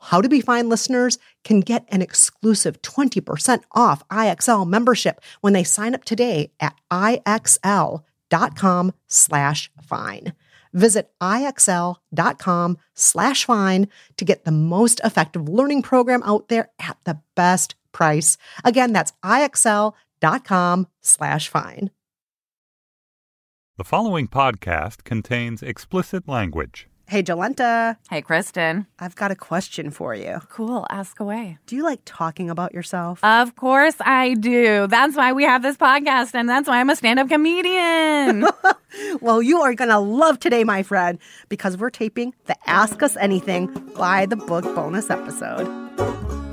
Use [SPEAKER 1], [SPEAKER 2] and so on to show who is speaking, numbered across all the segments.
[SPEAKER 1] how to Be Fine listeners can get an exclusive 20% off IXL membership when they sign up today at IXL.com slash fine. Visit IXL.com slash fine to get the most effective learning program out there at the best price. Again, that's IXL.com slash fine.
[SPEAKER 2] The following podcast contains explicit language.
[SPEAKER 1] Hey, Jolenta.
[SPEAKER 3] Hey, Kristen.
[SPEAKER 1] I've got a question for you.
[SPEAKER 3] Cool. Ask away.
[SPEAKER 1] Do you like talking about yourself?
[SPEAKER 3] Of course I do. That's why we have this podcast, and that's why I'm a stand up comedian.
[SPEAKER 1] well, you are going to love today, my friend, because we're taping the Ask Us Anything by the Book bonus episode.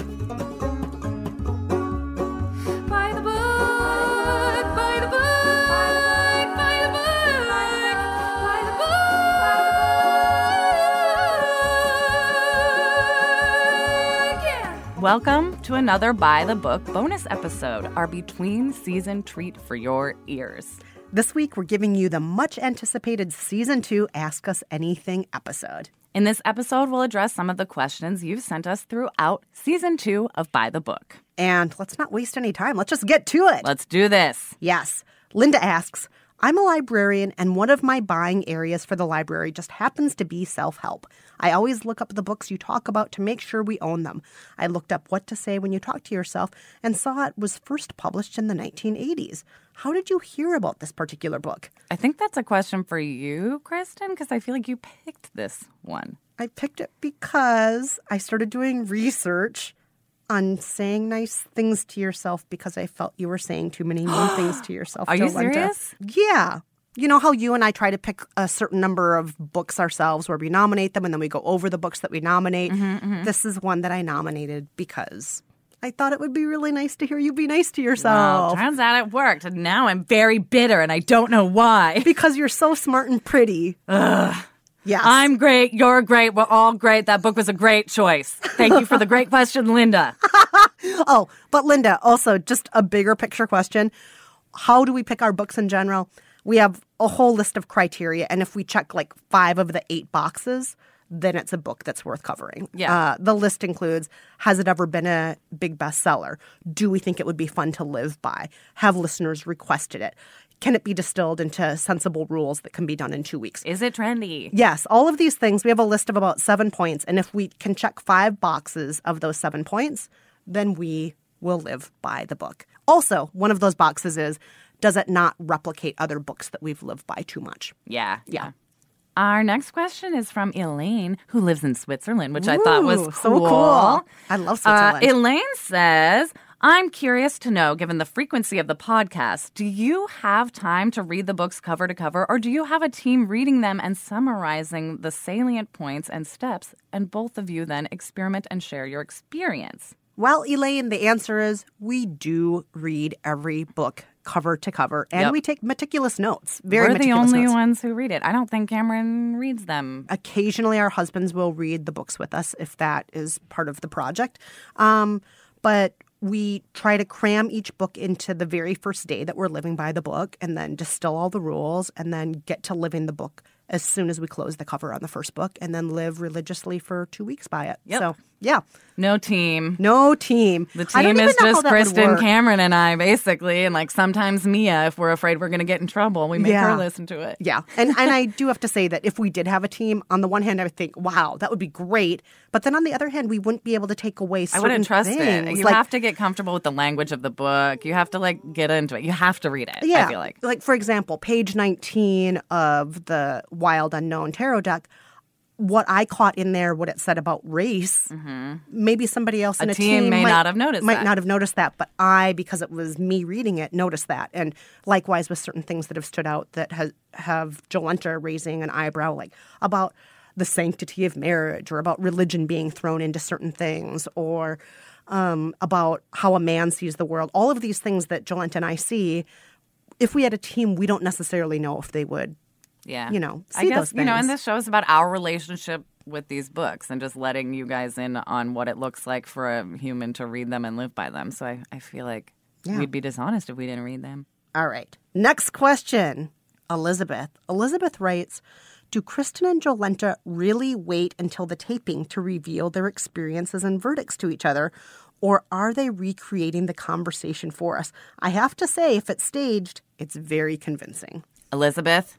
[SPEAKER 3] Welcome to another By the Book bonus episode, our between season treat for your ears.
[SPEAKER 1] This week, we're giving you the much anticipated season two Ask Us Anything episode.
[SPEAKER 3] In this episode, we'll address some of the questions you've sent us throughout season two of By the Book.
[SPEAKER 1] And let's not waste any time. Let's just get to it.
[SPEAKER 3] Let's do this.
[SPEAKER 1] Yes. Linda asks, I'm a librarian, and one of my buying areas for the library just happens to be self help. I always look up the books you talk about to make sure we own them. I looked up What to Say When You Talk to Yourself and saw it was first published in the 1980s. How did you hear about this particular book?
[SPEAKER 3] I think that's a question for you, Kristen, because I feel like you picked this one.
[SPEAKER 1] I picked it because I started doing research on saying nice things to yourself because I felt you were saying too many mean things to yourself.
[SPEAKER 3] Are you serious?
[SPEAKER 1] Yeah. You know how you and I try to pick a certain number of books ourselves where we nominate them and then we go over the books that we nominate?
[SPEAKER 3] Mm-hmm, mm-hmm.
[SPEAKER 1] This is one that I nominated because I thought it would be really nice to hear you be nice to yourself.
[SPEAKER 3] Well, turns out it worked. And now I'm very bitter and I don't know why.
[SPEAKER 1] Because you're so smart and pretty.
[SPEAKER 3] Ugh.
[SPEAKER 1] Yes.
[SPEAKER 3] I'm great. You're great. We're all great. That book was a great choice. Thank you for the great question, Linda.
[SPEAKER 1] oh, but Linda, also just a bigger picture question. How do we pick our books in general? We have a whole list of criteria, and if we check like five of the eight boxes, then it's a book that's worth covering.
[SPEAKER 3] Yeah.
[SPEAKER 1] Uh, the list includes Has it ever been a big bestseller? Do we think it would be fun to live by? Have listeners requested it? Can it be distilled into sensible rules that can be done in two weeks?
[SPEAKER 3] Is it trendy?
[SPEAKER 1] Yes, all of these things. We have a list of about seven points. And if we can check five boxes of those seven points, then we will live by the book. Also, one of those boxes is does it not replicate other books that we've lived by too much?
[SPEAKER 3] Yeah.
[SPEAKER 1] Yeah.
[SPEAKER 3] Our next question is from Elaine, who lives in Switzerland, which I thought was cool.
[SPEAKER 1] so cool. I love
[SPEAKER 3] Uh,
[SPEAKER 1] Switzerland.
[SPEAKER 3] Elaine says, I'm curious to know, given the frequency of the podcast, do you have time to read the books cover to cover, or do you have a team reading them and summarizing the salient points and steps, and both of you then experiment and share your experience?
[SPEAKER 1] Well, Elaine, the answer is we do read every book cover to cover, and
[SPEAKER 3] Yep.
[SPEAKER 1] we take meticulous notes. Very
[SPEAKER 3] We're the only
[SPEAKER 1] notes.
[SPEAKER 3] ones who read it. I don't think Cameron reads them.
[SPEAKER 1] Occasionally, our husbands will read the books with us if that is part of the project. Um, but we try to cram each book into the very first day that we're living by the book and then distill all the rules and then get to living the book as soon as we close the cover on the first book and then live religiously for two weeks by it.
[SPEAKER 3] Yep.
[SPEAKER 1] So, yeah,
[SPEAKER 3] No team.
[SPEAKER 1] no team.
[SPEAKER 3] The team is just Kristen. Cameron, and I, basically. And like sometimes Mia, if we're afraid we're going to get in trouble, we make
[SPEAKER 1] Yeah.
[SPEAKER 3] her listen to it.
[SPEAKER 1] Yeah. And and I do have to say that if we did have a team, on the one hand I would think, wow, that would be great. But then on the other hand, we wouldn't be able to take away
[SPEAKER 3] I wouldn't trust it. You
[SPEAKER 1] Like,
[SPEAKER 3] have to get comfortable with the language of the book. You have to like get into it. You have to read it.
[SPEAKER 1] yeah,
[SPEAKER 3] I feel like.
[SPEAKER 1] for example, page 19 of the Wild Unknown Tarot deck, what I caught in there, what it said about race, maybe somebody else in a,
[SPEAKER 3] Mm-hmm. team may
[SPEAKER 1] might,
[SPEAKER 3] not have noticed that
[SPEAKER 1] might
[SPEAKER 3] that.
[SPEAKER 1] not have noticed that, but I, because it was me reading it, noticed that. And likewise with certain things that have stood out that has, have Jolenta raising an eyebrow, like about the sanctity of marriage or about religion being thrown into certain things or um, about how a man sees the world. All of these things that Jolenta and I see, if we had a team, we don't necessarily know if they would
[SPEAKER 3] Yeah.
[SPEAKER 1] you know,
[SPEAKER 3] I guess, you know, and this show is about our relationship with these books and just letting you guys in on what it looks like for a human to read them and live by them. So I, I feel like
[SPEAKER 1] Yeah.
[SPEAKER 3] we'd be dishonest if we didn't read them.
[SPEAKER 1] All right. Next question. Elizabeth. Elizabeth writes Do Kristen and Jolenta really wait until the taping to reveal their experiences and verdicts to each other? Or are they recreating the conversation for us? I have to say, if it's staged, it's very convincing.
[SPEAKER 3] Elizabeth,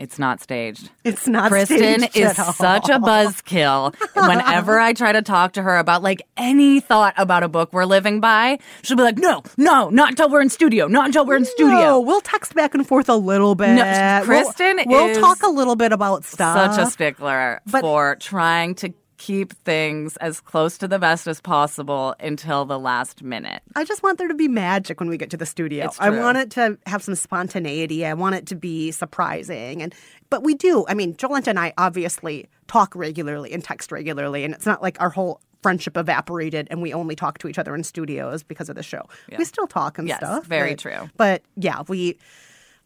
[SPEAKER 3] it's not staged.
[SPEAKER 1] It's not
[SPEAKER 3] Kristen is such a buzzkill. Whenever I try to talk to her about like any thought about a book we're living by, she'll be like, "No, no, not until we're in studio. Not until we're in studio."
[SPEAKER 1] No, we'll text back and forth a little bit. We'll-
[SPEAKER 3] Kristen
[SPEAKER 1] we'll,
[SPEAKER 3] is
[SPEAKER 1] talk a little bit about stuff.
[SPEAKER 3] Such a stickler
[SPEAKER 1] But-
[SPEAKER 3] for trying to keep things as close to the vest as possible until the last minute.
[SPEAKER 1] I just want there to be magic when we get to the studio. I want it to have some spontaneity. I want it to be surprising. And but we do. I mean, Jolenta and I obviously talk regularly and text regularly, and it's not like our whole friendship evaporated and we only talk to each other in studios because of the show. We still talk and
[SPEAKER 3] Yes,
[SPEAKER 1] stuff.
[SPEAKER 3] very
[SPEAKER 1] but-
[SPEAKER 3] true.
[SPEAKER 1] But yeah, we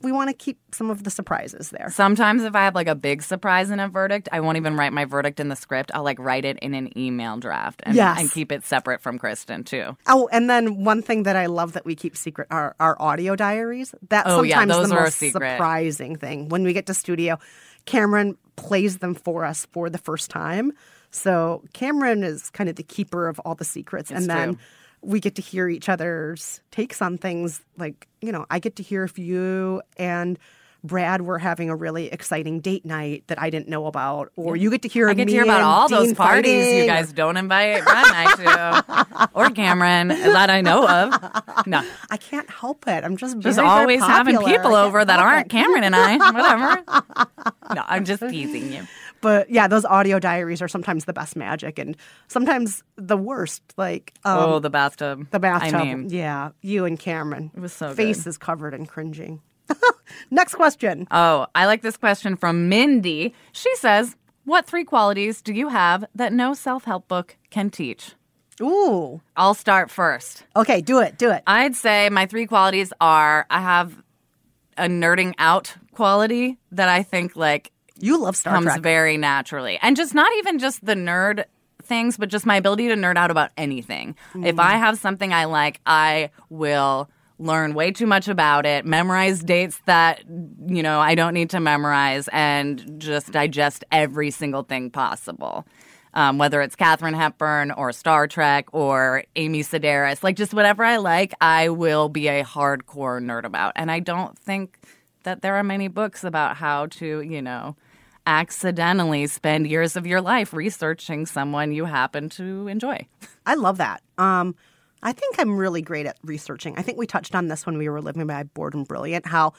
[SPEAKER 1] we want to keep some of the surprises there.
[SPEAKER 3] Sometimes if I have like a big surprise in a verdict, I won't even write my verdict in the script. I'll like write it in an email draft and,
[SPEAKER 1] Yes.
[SPEAKER 3] and keep it separate from Kristen too.
[SPEAKER 1] Oh, and then one thing that I love that we keep secret are our audio diaries. That's
[SPEAKER 3] Oh, yeah,
[SPEAKER 1] sometimes
[SPEAKER 3] those
[SPEAKER 1] the most surprising thing. When we get to studio, Cameron plays them for us for the first time. So Cameron is kind of the keeper of all the secrets, and then
[SPEAKER 3] true.
[SPEAKER 1] We get to hear each other's takes on things. Like you know, I get to hear if you and Brad were having a really exciting date night that I didn't know about, or you get to hear
[SPEAKER 3] I get
[SPEAKER 1] me
[SPEAKER 3] to hear about all those
[SPEAKER 1] Dean
[SPEAKER 3] parties you guys don't invite Brad and I to, or Cameron that I know of. No,
[SPEAKER 1] I can't help it. I'm just
[SPEAKER 3] just always having people over that aren't
[SPEAKER 1] it.
[SPEAKER 3] Cameron and I. Whatever. No, I'm just teasing you.
[SPEAKER 1] But yeah, those audio diaries are sometimes the best magic and sometimes the worst. Like um,
[SPEAKER 3] oh, the bathtub.
[SPEAKER 1] the bathtub.
[SPEAKER 3] I mean,
[SPEAKER 1] yeah, you and Cameron. It
[SPEAKER 3] was so good.
[SPEAKER 1] Faces covered in cringing. Next question.
[SPEAKER 3] Oh, I like this question from Mindy. She says, What three qualities do you have that no self help book can teach?
[SPEAKER 1] Ooh.
[SPEAKER 3] I'll start first.
[SPEAKER 1] Okay, do it. Do it.
[SPEAKER 3] I'd say my three qualities are I have a nerding out quality that I think like
[SPEAKER 1] You love Star
[SPEAKER 3] comes
[SPEAKER 1] Trek.
[SPEAKER 3] very naturally. And just not even just the nerd things, but just my ability to nerd out about anything. If I have something I like, I will learn way too much about it, memorize dates that, you know, I don't need to memorize, and just digest every single thing possible. Um, whether it's Katharine Hepburn or Star Trek or Amy Sedaris, like just whatever I like, I will be a hardcore nerd about. And I don't think that there are many books about how to, you know, accidentally spend years of your life researching someone you happen to enjoy.
[SPEAKER 1] I love that. Um, I think I'm really great at researching. I think we touched on this when we were living by Bored and Brilliant, how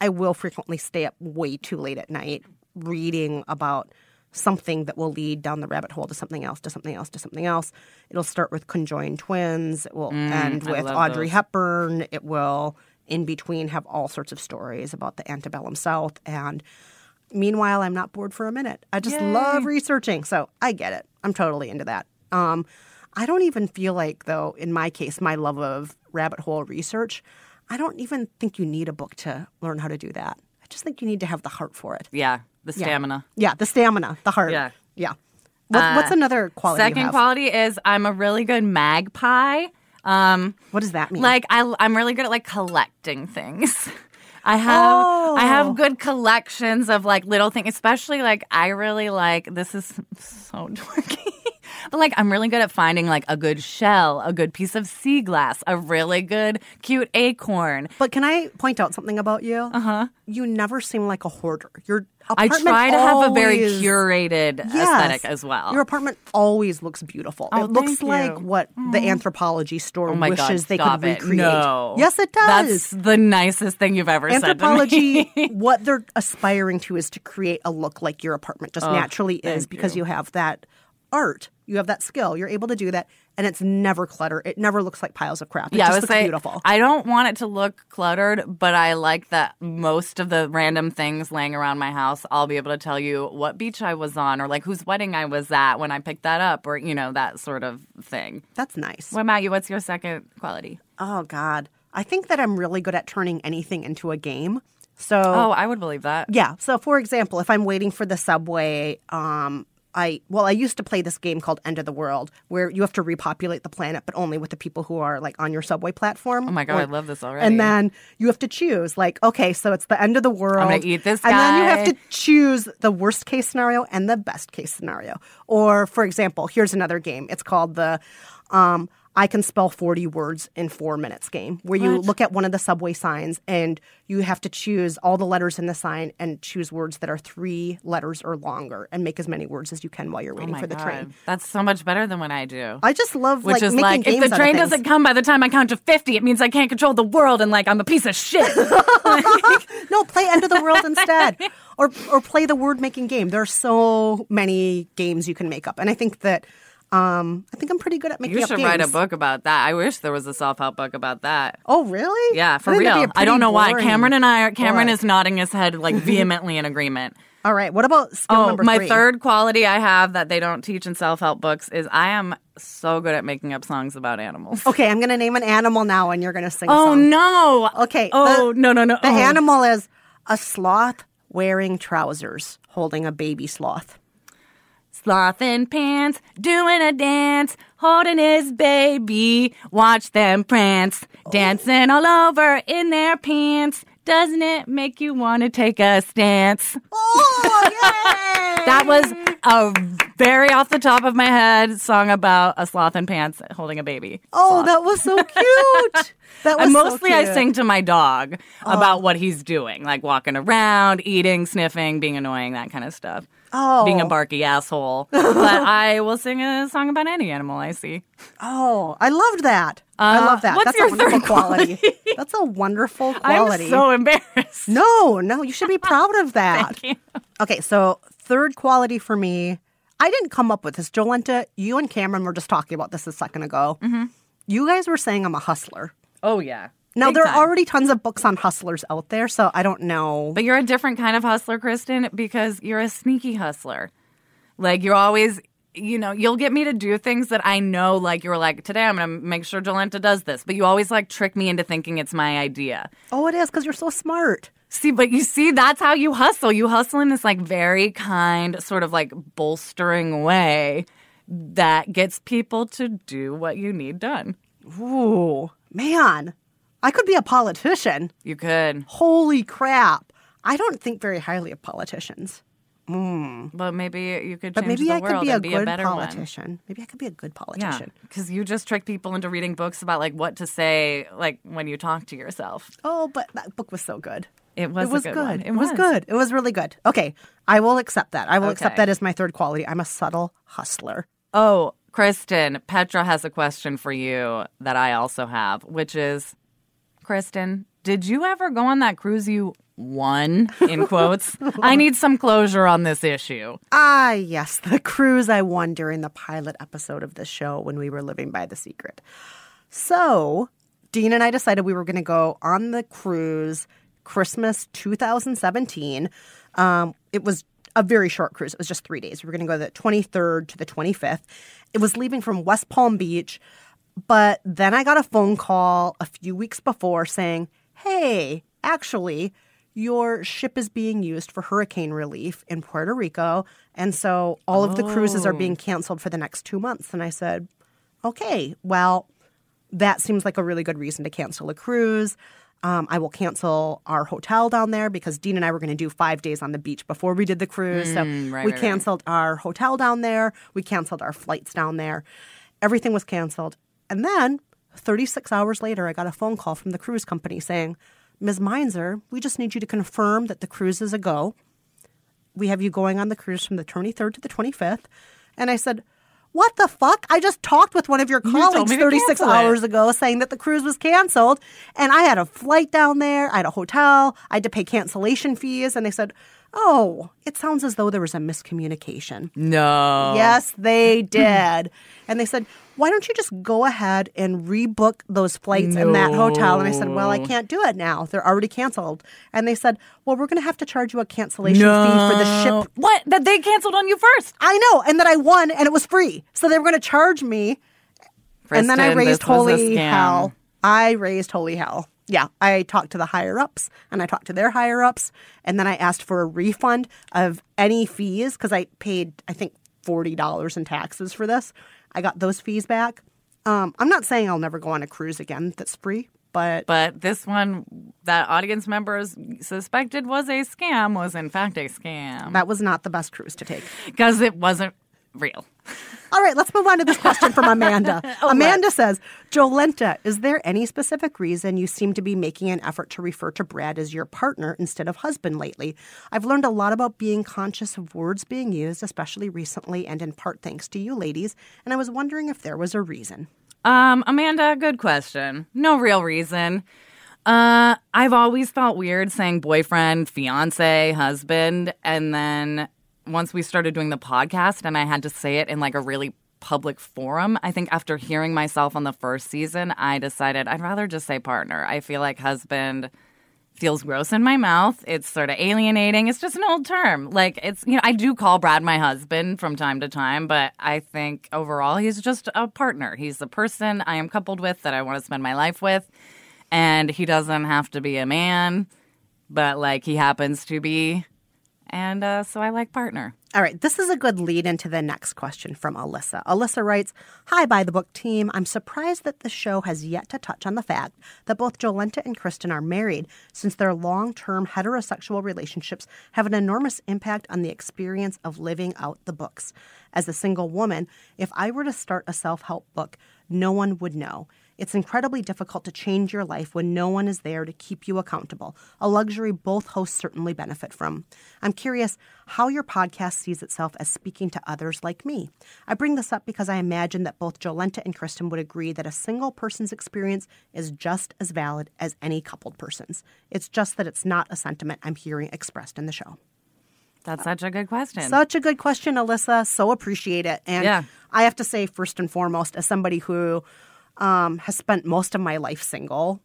[SPEAKER 1] I will frequently stay up way too late at night reading about something that will lead down the rabbit hole to something else, to something else, to something else. It'll start with conjoined twins. It will end
[SPEAKER 3] Mm, I
[SPEAKER 1] with Audrey
[SPEAKER 3] those.
[SPEAKER 1] Hepburn. It will, in between, have all sorts of stories about the antebellum South. And meanwhile, I'm not bored for a minute. I just love researching. So I get it. I'm totally into that. Um, I don't even feel like, though, in my case, my love of rabbit hole research, I don't even think you need a book to learn how to do that. I just think you need to have the heart for it.
[SPEAKER 3] Yeah, the stamina.
[SPEAKER 1] Yeah, the stamina, the heart.
[SPEAKER 3] Yeah.
[SPEAKER 1] Yeah. What, what's another quality?
[SPEAKER 3] Second quality is I'm a really good magpie. Um,
[SPEAKER 1] What does that mean?
[SPEAKER 3] like I, I'm really good at like collecting things. I have I
[SPEAKER 1] Oh.
[SPEAKER 3] have good collections of like little things, especially like I really like this is so dorky. But like I'm really good at finding like a good shell, a good piece of sea glass, a really good cute acorn.
[SPEAKER 1] But can I point out something about you? Uh huh. You never seem like a hoarder. Your
[SPEAKER 3] I try to have a very curated
[SPEAKER 1] Yes.
[SPEAKER 3] aesthetic as well.
[SPEAKER 1] Your apartment always looks beautiful.
[SPEAKER 3] Oh,
[SPEAKER 1] it looks like
[SPEAKER 3] you.
[SPEAKER 1] what the Anthropologie store
[SPEAKER 3] oh my god,
[SPEAKER 1] wishes they could
[SPEAKER 3] it.
[SPEAKER 1] recreate.
[SPEAKER 3] No.
[SPEAKER 1] Yes, it does.
[SPEAKER 3] That's the nicest thing you've ever said to Anthropologie,
[SPEAKER 1] what they're aspiring to is to create a look like your apartment just naturally is because
[SPEAKER 3] you.
[SPEAKER 1] you have that art. You have that skill. You're able to do that, and it's never clutter. It never looks like piles of crap. It
[SPEAKER 3] yeah,
[SPEAKER 1] just looks
[SPEAKER 3] say
[SPEAKER 1] beautiful.
[SPEAKER 3] I don't want it to look cluttered, but I like that most of the random things laying around my house, I'll be able to tell you what beach I was on or like whose wedding I was at when I picked that up or, you know, that sort of thing.
[SPEAKER 1] That's nice.
[SPEAKER 3] What about you? What's your second quality?
[SPEAKER 1] Oh God, I think that I'm really good at turning anything into a game. So
[SPEAKER 3] Oh, I would believe that.
[SPEAKER 1] Yeah. So, for example, if I'm waiting for the subway, um, I well, I used to play this game called End of the World, where you have to repopulate the planet, but only with the people who are like on your subway platform.
[SPEAKER 3] Oh my God,
[SPEAKER 1] Or-
[SPEAKER 3] I love this already.
[SPEAKER 1] And then you have to choose, like, okay, so it's the end of the world.
[SPEAKER 3] I'm gonna eat this
[SPEAKER 1] And then you have to choose the worst case scenario and the best case scenario. Or, for example, here's another game. It's called the um, I can spell 40 words in four minutes game, where you look at one of the subway signs and you have to choose all the letters in the sign and choose words that are three letters or longer and make as many words as you can while you're
[SPEAKER 3] Oh
[SPEAKER 1] waiting
[SPEAKER 3] my
[SPEAKER 1] for the
[SPEAKER 3] God.
[SPEAKER 1] train.
[SPEAKER 3] That's so much better than what I do.
[SPEAKER 1] I just love
[SPEAKER 3] Which
[SPEAKER 1] like
[SPEAKER 3] is like, if the train doesn't come by the time I count to 50, it means I can't control the world and like I'm a piece of shit.
[SPEAKER 1] No, play End of the World instead. Or or play the word making game. There are so many games you can make up. And I think that um I think I'm pretty good at making
[SPEAKER 3] you should write a book about that. I wish there was a self help book about that.
[SPEAKER 1] Oh really?
[SPEAKER 3] Yeah, for
[SPEAKER 1] I think that'd be
[SPEAKER 3] real. I don't know why. Cameron and I are, Cameron is nodding his head like vehemently in agreement.
[SPEAKER 1] All right. What about skill
[SPEAKER 3] Oh, my
[SPEAKER 1] three?
[SPEAKER 3] third quality I have that they don't teach in self help books is I am so good at making up songs about animals.
[SPEAKER 1] Okay, I'm gonna name an animal now and you're gonna sing a
[SPEAKER 3] Oh no.
[SPEAKER 1] Okay.
[SPEAKER 3] Oh
[SPEAKER 1] the-
[SPEAKER 3] no no no.
[SPEAKER 1] The
[SPEAKER 3] oh.
[SPEAKER 1] animal is a sloth wearing trousers, holding a baby sloth.
[SPEAKER 3] Sloth in pants, doing a dance, holding his baby. Watch them prance, oh. dancing all over in their pants. Doesn't it make you want to take a stance?
[SPEAKER 1] Oh, yay!
[SPEAKER 3] That was a very off the top of my head song about a sloth in pants holding a baby.
[SPEAKER 1] Oh, that was so cute. That was
[SPEAKER 3] And
[SPEAKER 1] so
[SPEAKER 3] mostly I sing to my dog about oh. what he's doing, like walking around, eating, sniffing, being annoying, that kind of stuff.
[SPEAKER 1] Oh.
[SPEAKER 3] Being a barky asshole. but I will sing a song about any animal I see.
[SPEAKER 1] Oh, I loved that. I
[SPEAKER 3] Uh,
[SPEAKER 1] love that.
[SPEAKER 3] what's
[SPEAKER 1] That's
[SPEAKER 3] your
[SPEAKER 1] a wonderful
[SPEAKER 3] third
[SPEAKER 1] quality.
[SPEAKER 3] quality?
[SPEAKER 1] That's a wonderful quality.
[SPEAKER 3] I'm so embarrassed.
[SPEAKER 1] no, no, you should be proud of that. Okay, so third quality for me, I didn't come up with this. Jolenta, you and Cameron were just talking about this a second ago.
[SPEAKER 3] Mm-hmm.
[SPEAKER 1] You guys were saying I'm a hustler.
[SPEAKER 3] Oh, yeah.
[SPEAKER 1] Now,
[SPEAKER 3] Big
[SPEAKER 1] there
[SPEAKER 3] time.
[SPEAKER 1] are already tons of books on hustlers out there, so I don't know.
[SPEAKER 3] But you're a different kind of hustler, Kristen, because you're a sneaky hustler. Like you're always, you know, you'll get me to do things that I know, like you're like, today I'm going to make sure Jolenta does this. But you always like trick me into thinking it's my idea.
[SPEAKER 1] oh, it is because you're so smart.
[SPEAKER 3] See, but you see, that's how you hustle. You hustle in this like very kind, sort of like bolstering way that gets people to do what you need done.
[SPEAKER 1] Ooh, man, I could be a politician.
[SPEAKER 3] You could,
[SPEAKER 1] Holy crap. I don't think very highly of politicians. Hmm.
[SPEAKER 3] but maybe you could
[SPEAKER 1] But maybe
[SPEAKER 3] the
[SPEAKER 1] I could be a
[SPEAKER 3] be
[SPEAKER 1] good
[SPEAKER 3] a better one.
[SPEAKER 1] politician. Maybe I could be a good politician.
[SPEAKER 3] because you just trick people into reading books about like what to say, like when you talk to yourself.
[SPEAKER 1] Oh, but that book was so good.
[SPEAKER 3] It was
[SPEAKER 1] it was
[SPEAKER 3] good.
[SPEAKER 1] good.
[SPEAKER 3] one.
[SPEAKER 1] It, was. good. It was really good. Okay, I will accept that. I will accept that as my third quality. I'm a subtle hustler.
[SPEAKER 3] Oh, Kristen, Petra has a question for you that I also have, which is, Kristen, did you ever go on that cruise you won? In quotes. I need some closure on this issue.
[SPEAKER 1] Ah, yes, the cruise I won during the pilot episode of the show when we were living by the secret. So, Dean and I decided we were going to go on the cruise Christmas 2017. Um, it was a very short cruise. It was just three days. We were going to go the 23rd to the 25th. It was leaving from West Palm Beach. But then I got a phone call a few weeks before saying, hey, actually, your ship is being used for hurricane relief in Puerto Rico. And so all of the cruises are being canceled for the next two months. And I said, okay, well, that seems like a really good reason to cancel a cruise. Um, I will cancel our hotel down there because Dean and I were going to do five days on the beach before we did the cruise. so
[SPEAKER 3] right,
[SPEAKER 1] we
[SPEAKER 3] right, right.
[SPEAKER 1] canceled our hotel down there. We canceled our flights down there. Everything was canceled. And then 36 hours later, I got a phone call from the cruise company saying, Ms. Meinzer, we just need you to confirm that the cruise is a go. We have you going on the cruise from the 23rd to the 25th. And I said, what the fuck? I just talked with one of your colleagues
[SPEAKER 3] to
[SPEAKER 1] 36
[SPEAKER 3] cancel it."
[SPEAKER 1] hours ago saying that the cruise was canceled. And I had a flight down there, I had a hotel, I had to pay cancellation fees. And they said, oh, it sounds as though there was a miscommunication.
[SPEAKER 3] No.
[SPEAKER 1] Yes, they did. and they said, why don't you just go ahead and rebook those flights in that hotel? And I said, well, I can't do it now. They're already canceled. And they said, well, we're going to have to charge you a cancellation fee for the ship.
[SPEAKER 3] What? That they canceled on you first.
[SPEAKER 1] I know. And that I won and it was free. So they were going to charge me. and then I raised
[SPEAKER 3] this was a
[SPEAKER 1] holy hell. I raised holy hell. Yeah, I talked to the higher ups and I talked to their higher ups. And then I asked for a refund of any fees because I paid, I think, $40 in taxes for this. I got those fees back. Um, I'm not saying I'll never go on a cruise again that's free, but
[SPEAKER 3] But this one that audience members suspected was a scam was in fact a scam
[SPEAKER 1] that was not the best cruise to take.
[SPEAKER 3] because it wasn't real.
[SPEAKER 1] All right, let's move on to this question from Amanda. Amanda says, Jolenta, is there any specific reason you seem to be making an effort to refer to Brad as your partner instead of husband lately? I've learned a lot about being conscious of words being used, especially recently, and in part thanks to you ladies, and I was wondering if there was a reason.
[SPEAKER 3] Um, Amanda, good question. No real reason. Uh, I've always felt weird saying boyfriend, fiance, husband, and then once we started doing the podcast and I had to say it in like a really public forum, I think after hearing myself on the first season, I decided I'd rather just say partner. I feel like husband feels gross in my mouth. It's sort of alienating. It's just an old term. Like it's you know, I do call Brad my husband from time to time, but I think overall he's just a partner. He's the person I am coupled with that I want to spend my life with. And he doesn't have to be a man, but like he happens to be. And uh, so I like partner.
[SPEAKER 1] All right, this is a good lead into the next question from Alyssa. Alyssa writes Hi, by the book team. I'm surprised that the show has yet to touch on the fact that both Jolenta and Kristen are married, since their long term heterosexual relationships have an enormous impact on the experience of living out the books. As a single woman, if I were to start a self help book, no one would know. It's incredibly difficult to change your life when no one is there to keep you accountable, a luxury both hosts certainly benefit from. I'm curious how your podcast sees itself as speaking to others like me. I bring this up because I imagine that both Jolenta and Kristen would agree that a single person's experience is just as valid as any coupled person's. It's just that it's not a sentiment I'm hearing expressed in the show.
[SPEAKER 3] That's such a good question.
[SPEAKER 1] Such a good question, Alyssa. So appreciate it. And
[SPEAKER 3] Yeah.
[SPEAKER 1] I have to say, first and foremost, as somebody who um, has spent most of my life single,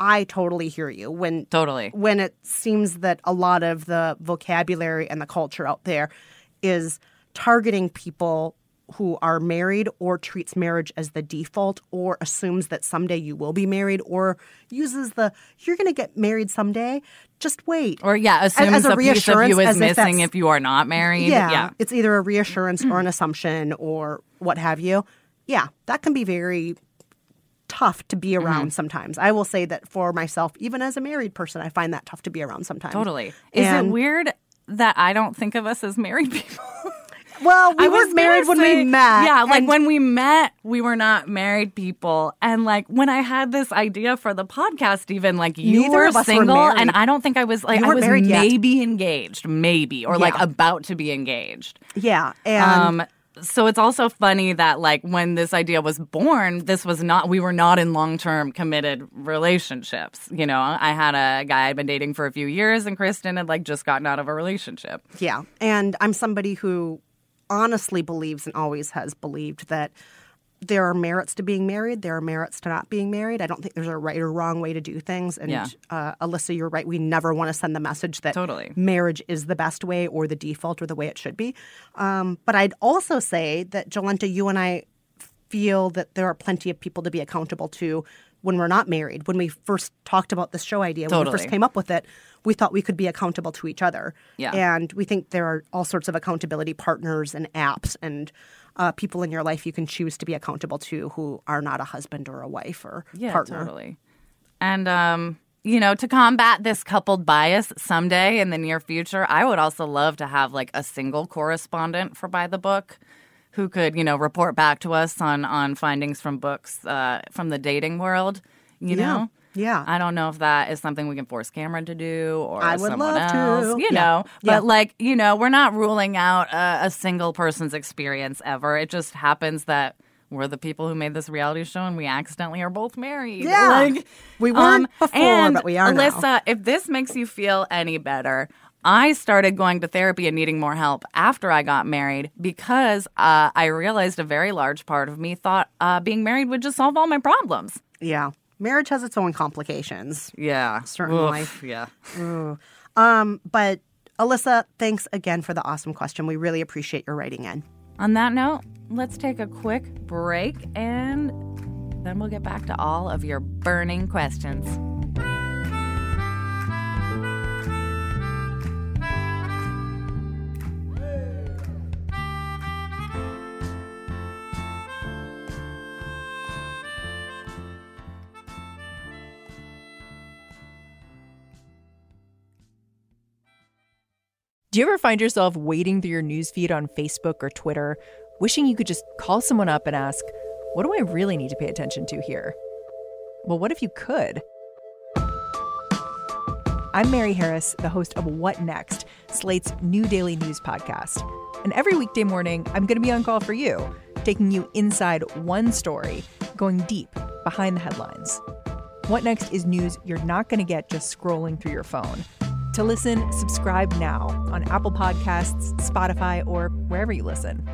[SPEAKER 1] I totally hear you when
[SPEAKER 3] Totally.
[SPEAKER 1] when it seems that a lot of the vocabulary and the culture out there is targeting people who are married or treats marriage as the default or assumes that someday you will be married or uses the you're going to get married someday just wait
[SPEAKER 3] Or yeah, assumes
[SPEAKER 1] as a
[SPEAKER 3] a, piece of
[SPEAKER 1] reassurance,
[SPEAKER 3] you is
[SPEAKER 1] as if
[SPEAKER 3] missing if you are not married.
[SPEAKER 1] yeah,
[SPEAKER 3] yeah.
[SPEAKER 1] it's either a reassurance or an assumption or what have you. Yeah, that can be very tough to be around
[SPEAKER 3] Mm-hmm.
[SPEAKER 1] sometimes. I will say that for myself, even as a married person, I find that tough to be around sometimes.
[SPEAKER 3] Totally. Is
[SPEAKER 1] And-
[SPEAKER 3] it weird that I don't think of us as married people?
[SPEAKER 1] Well, we
[SPEAKER 3] I
[SPEAKER 1] weren't married when
[SPEAKER 3] say-
[SPEAKER 1] we met.
[SPEAKER 3] Yeah, like when we met, we were not married people. And like when I had this idea for the podcast, even like you were
[SPEAKER 1] us were
[SPEAKER 3] single, and I don't think I was like I was
[SPEAKER 1] married yet.
[SPEAKER 3] maybe engaged, maybe, or like about to be engaged.
[SPEAKER 1] yeah, and
[SPEAKER 3] Um, so it's also funny that like when this idea was born, this was not we were not in long term committed relationships. You know, I had a guy I'd been dating for a few years, and Kristen had like just gotten out of a relationship.
[SPEAKER 1] Yeah. And I'm somebody who honestly believes and always has believed that there are merits to being married. There are merits to not being married. I don't think there's a right or wrong way to do things. And
[SPEAKER 3] Yeah.
[SPEAKER 1] uh, Alyssa, you're right. We never want to send the message that
[SPEAKER 3] Totally.
[SPEAKER 1] marriage is the best way or the default or the way it should be. Um, but I'd also say that, Jolenta, you and I feel that there are plenty of people to be accountable to when we're not married. When we first talked about this show idea, when we first came up with it, we thought we could be accountable to each other.
[SPEAKER 3] Yeah.
[SPEAKER 1] And we think there are all sorts of accountability partners and apps and uh, people in your life you can choose to be accountable to who are not a husband or a wife or
[SPEAKER 3] yeah,
[SPEAKER 1] partner.
[SPEAKER 3] totally. And um, you know, to combat this coupled bias someday in the near future, I would also love to have like a single correspondent for By the Book who could, you know, report back to us on on findings from books uh, from the dating world. You
[SPEAKER 1] Yeah.
[SPEAKER 3] know.
[SPEAKER 1] Yeah.
[SPEAKER 3] I don't know if that is something we can force Cameron to do or
[SPEAKER 1] I would
[SPEAKER 3] someone
[SPEAKER 1] love to.
[SPEAKER 3] else, you
[SPEAKER 1] Yeah.
[SPEAKER 3] know.
[SPEAKER 1] Yeah.
[SPEAKER 3] But like, you know, we're not ruling out a, a single person's experience ever. It just happens that we're the people who made this reality show and we accidentally are both married.
[SPEAKER 1] Yeah.
[SPEAKER 3] Like,
[SPEAKER 1] We weren't before,
[SPEAKER 3] and
[SPEAKER 1] but we are now.
[SPEAKER 3] Alyssa, if this makes you feel any better, I started going to therapy and needing more help after I got married because uh, I realized a very large part of me thought uh, being married would just solve all my problems.
[SPEAKER 1] Yeah. Marriage has its own complications.
[SPEAKER 3] Yeah,
[SPEAKER 1] Certainly.
[SPEAKER 3] Oof, yeah.
[SPEAKER 1] Um, but Alyssa, thanks again for the awesome question. We really appreciate your writing in.
[SPEAKER 3] On that note, let's take a quick break and then we'll get back to all of your burning questions.
[SPEAKER 4] Do you ever find yourself wading through your newsfeed on Facebook or Twitter, wishing you could just call someone up and ask, What do I really need to pay attention to here? Well, what if you could? I'm Mary Harris, the host of What Next, Slate's new daily news podcast. And every weekday morning, I'm going to be on call for you, taking you inside one story, going deep behind the headlines. What Next is news you're not going to get just scrolling through your phone. To listen, subscribe now on Apple Podcasts, Spotify, or wherever you listen.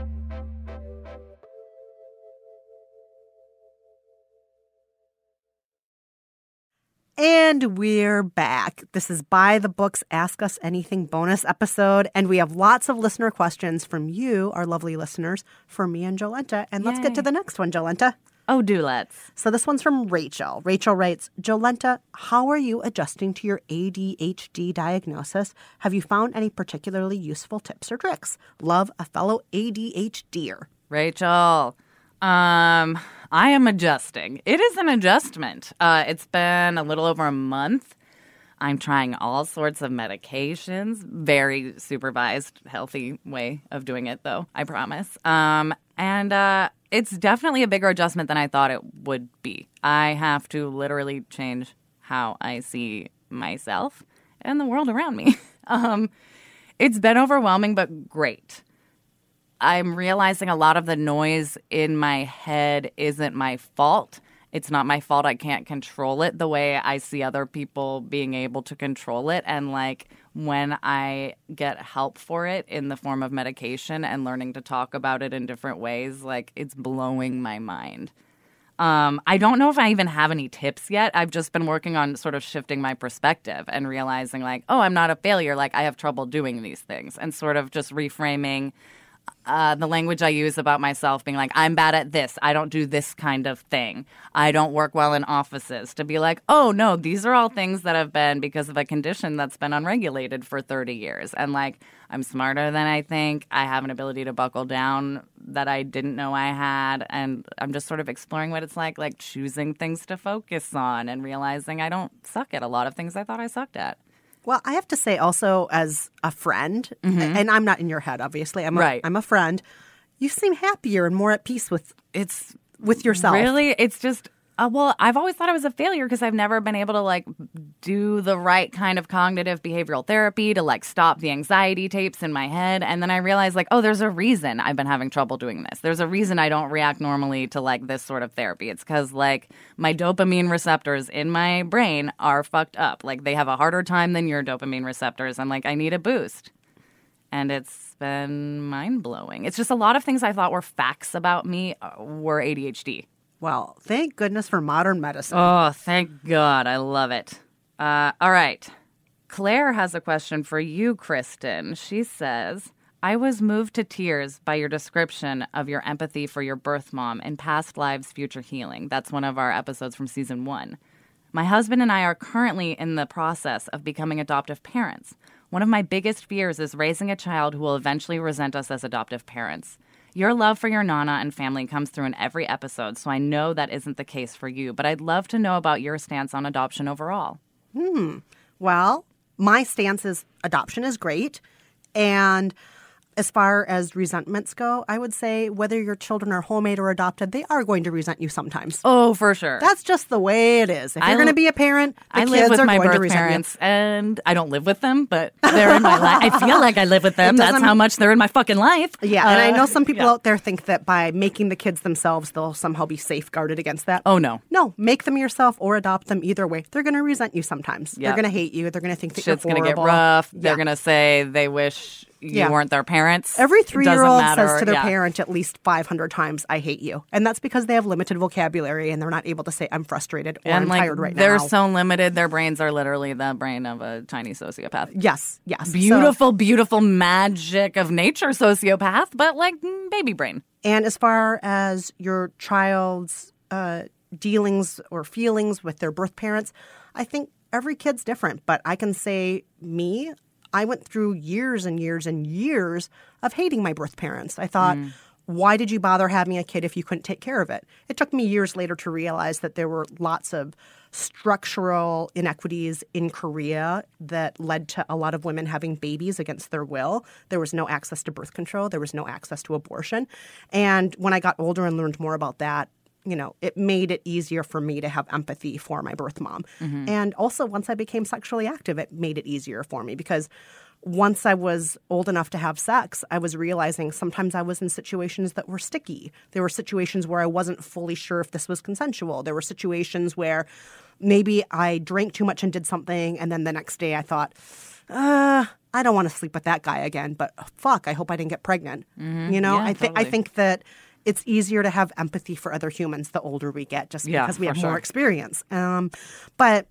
[SPEAKER 1] And we're back. This is By the Books Ask Us Anything bonus episode. And we have lots of listener questions from you, our lovely listeners, for me and Jolenta. And let's get to the next one, Jolenta.
[SPEAKER 3] Oh, do let's.
[SPEAKER 1] So this one's from Rachel. Rachel writes, Jolenta, how are you adjusting to your ADHD diagnosis? Have you found any particularly useful tips or tricks? Love a fellow ADHDer.
[SPEAKER 3] Rachel, um, I am adjusting. It is an adjustment. Uh, it's been a little over a month. I'm trying all sorts of medications, very supervised, healthy way of doing it, though, I promise. Um, and uh, it's definitely a bigger adjustment than I thought it would be. I have to literally change how I see myself and the world around me. um, it's been overwhelming, but great. I'm realizing a lot of the noise in my head isn't my fault. It's not my fault I can't control it the way I see other people being able to control it. And like when I get help for it in the form of medication and learning to talk about it in different ways, like it's blowing my mind. Um, I don't know if I even have any tips yet. I've just been working on sort of shifting my perspective and realizing, like, oh, I'm not a failure. Like, I have trouble doing these things, and sort of just reframing uh, the language I use about myself, being like, I'm bad at this. I don't do this kind of thing. I don't work well in offices. To be like, oh, no, these are all things that have been because of a condition that's been unregulated for 30 years. And like, I'm smarter than I think. I have an ability to buckle down that I didn't know I had. And I'm just sort of exploring what it's like, like choosing things to focus on and realizing I don't suck at a lot of things I thought I sucked at.
[SPEAKER 1] Well, I have to say also as a friend, mm-hmm. and I'm not in your head, obviously. I'm a,
[SPEAKER 3] Right.
[SPEAKER 1] I'm a friend. You seem happier and more at peace with
[SPEAKER 3] It's
[SPEAKER 1] with yourself.
[SPEAKER 3] Really? It's just uh, well, I've always thought I was a failure because I've never been able to like do the right kind of cognitive behavioral therapy to like stop the anxiety tapes in my head. And then I realized like, oh, there's a reason I've been having trouble doing this. There's a reason I don't react normally to like this sort of therapy. It's because like my dopamine receptors in my brain are fucked up. Like they have a harder time than your dopamine receptors. And like I need a boost and it's been mind blowing. It's just a lot of things I thought were facts about me uh, were ADHD.
[SPEAKER 1] Well, thank goodness for modern medicine.
[SPEAKER 3] Oh, thank God. I love it. Uh, all right. Claire has a question for you, Kristen. She says, I was moved to tears by your description of your empathy for your birth mom in Past Lives, Future Healing. That's one of our episodes from season one. My husband and I are currently in the process of becoming adoptive parents. One of my biggest fears is raising a child who will eventually resent us as adoptive parents. Your love for your Nana and family comes through in every episode, so I know that isn't the case for you, but I'd love to know about your stance on adoption overall. Hmm.
[SPEAKER 1] Well, my stance is adoption is great. And as far as resentments go, I would say whether your children are homemade or adopted, they are going to resent you sometimes.
[SPEAKER 3] Oh, for sure.
[SPEAKER 1] That's just the way it is. If
[SPEAKER 3] I
[SPEAKER 1] you're going to be a parent, the
[SPEAKER 3] I
[SPEAKER 1] kids
[SPEAKER 3] live with
[SPEAKER 1] are
[SPEAKER 3] my
[SPEAKER 1] going to
[SPEAKER 3] birth parents, and I don't live with them, but they're in my life. I feel like I live with them. That's how much they're in my fucking life.
[SPEAKER 1] you. Yeah, and I
[SPEAKER 3] Uh,
[SPEAKER 1] know some people
[SPEAKER 3] yeah.
[SPEAKER 1] out there think that by making the kids themselves, they'll somehow be safeguarded against that.
[SPEAKER 3] Oh no,
[SPEAKER 1] No, make them yourself or adopt them either way. They're going to resent you sometimes.
[SPEAKER 3] Yeah.
[SPEAKER 1] They're going to hate you. They're going to think that
[SPEAKER 3] shit's
[SPEAKER 1] you're
[SPEAKER 3] gonna get rough.
[SPEAKER 1] Yeah.
[SPEAKER 3] They're gonna say they wish you
[SPEAKER 1] Yeah.
[SPEAKER 3] weren't their parents.
[SPEAKER 1] Every three year old
[SPEAKER 3] matter.
[SPEAKER 1] says to their
[SPEAKER 3] Yeah.
[SPEAKER 1] parent at least 500 times, I hate you. And that's because they have limited vocabulary and they're not able to say, I'm frustrated or
[SPEAKER 3] and
[SPEAKER 1] I'm
[SPEAKER 3] like
[SPEAKER 1] tired right now.
[SPEAKER 3] they're so limited. Their brains are literally the brain of a tiny sociopath.
[SPEAKER 1] yes, yes. So-
[SPEAKER 3] Beautiful, beautiful magic of nature sociopath, but like mm, baby brain.
[SPEAKER 1] and as far as your child's uh, dealings or feelings with their birth parents, I think every kid's different. But I can say, me, I went through years and years and years of hating my birth parents. I thought, mm. why did you bother having a kid if you couldn't take care of it? It took me years later to realize that there were lots of structural inequities in Korea that led to a lot of women having babies against their will. There was no access to birth control, there was no access to abortion. And when I got older and learned more about that, you know, it made it easier for me to have empathy for my birth mom. And also, once I became sexually active, it made it easier for me because once I was old enough to have sex, I was realizing sometimes I was in situations that were sticky. There were situations where I wasn't fully sure if this was consensual. There were situations where maybe I drank too much and did something, and then the next day I thought, uh, I don't want to sleep with that guy again, but fuck, I hope I didn't get pregnant. You know,
[SPEAKER 3] Yeah,
[SPEAKER 1] I think I think that it's easier to have empathy for other humans the older we get, just
[SPEAKER 3] Yeah,
[SPEAKER 1] because we have more experience. Um, but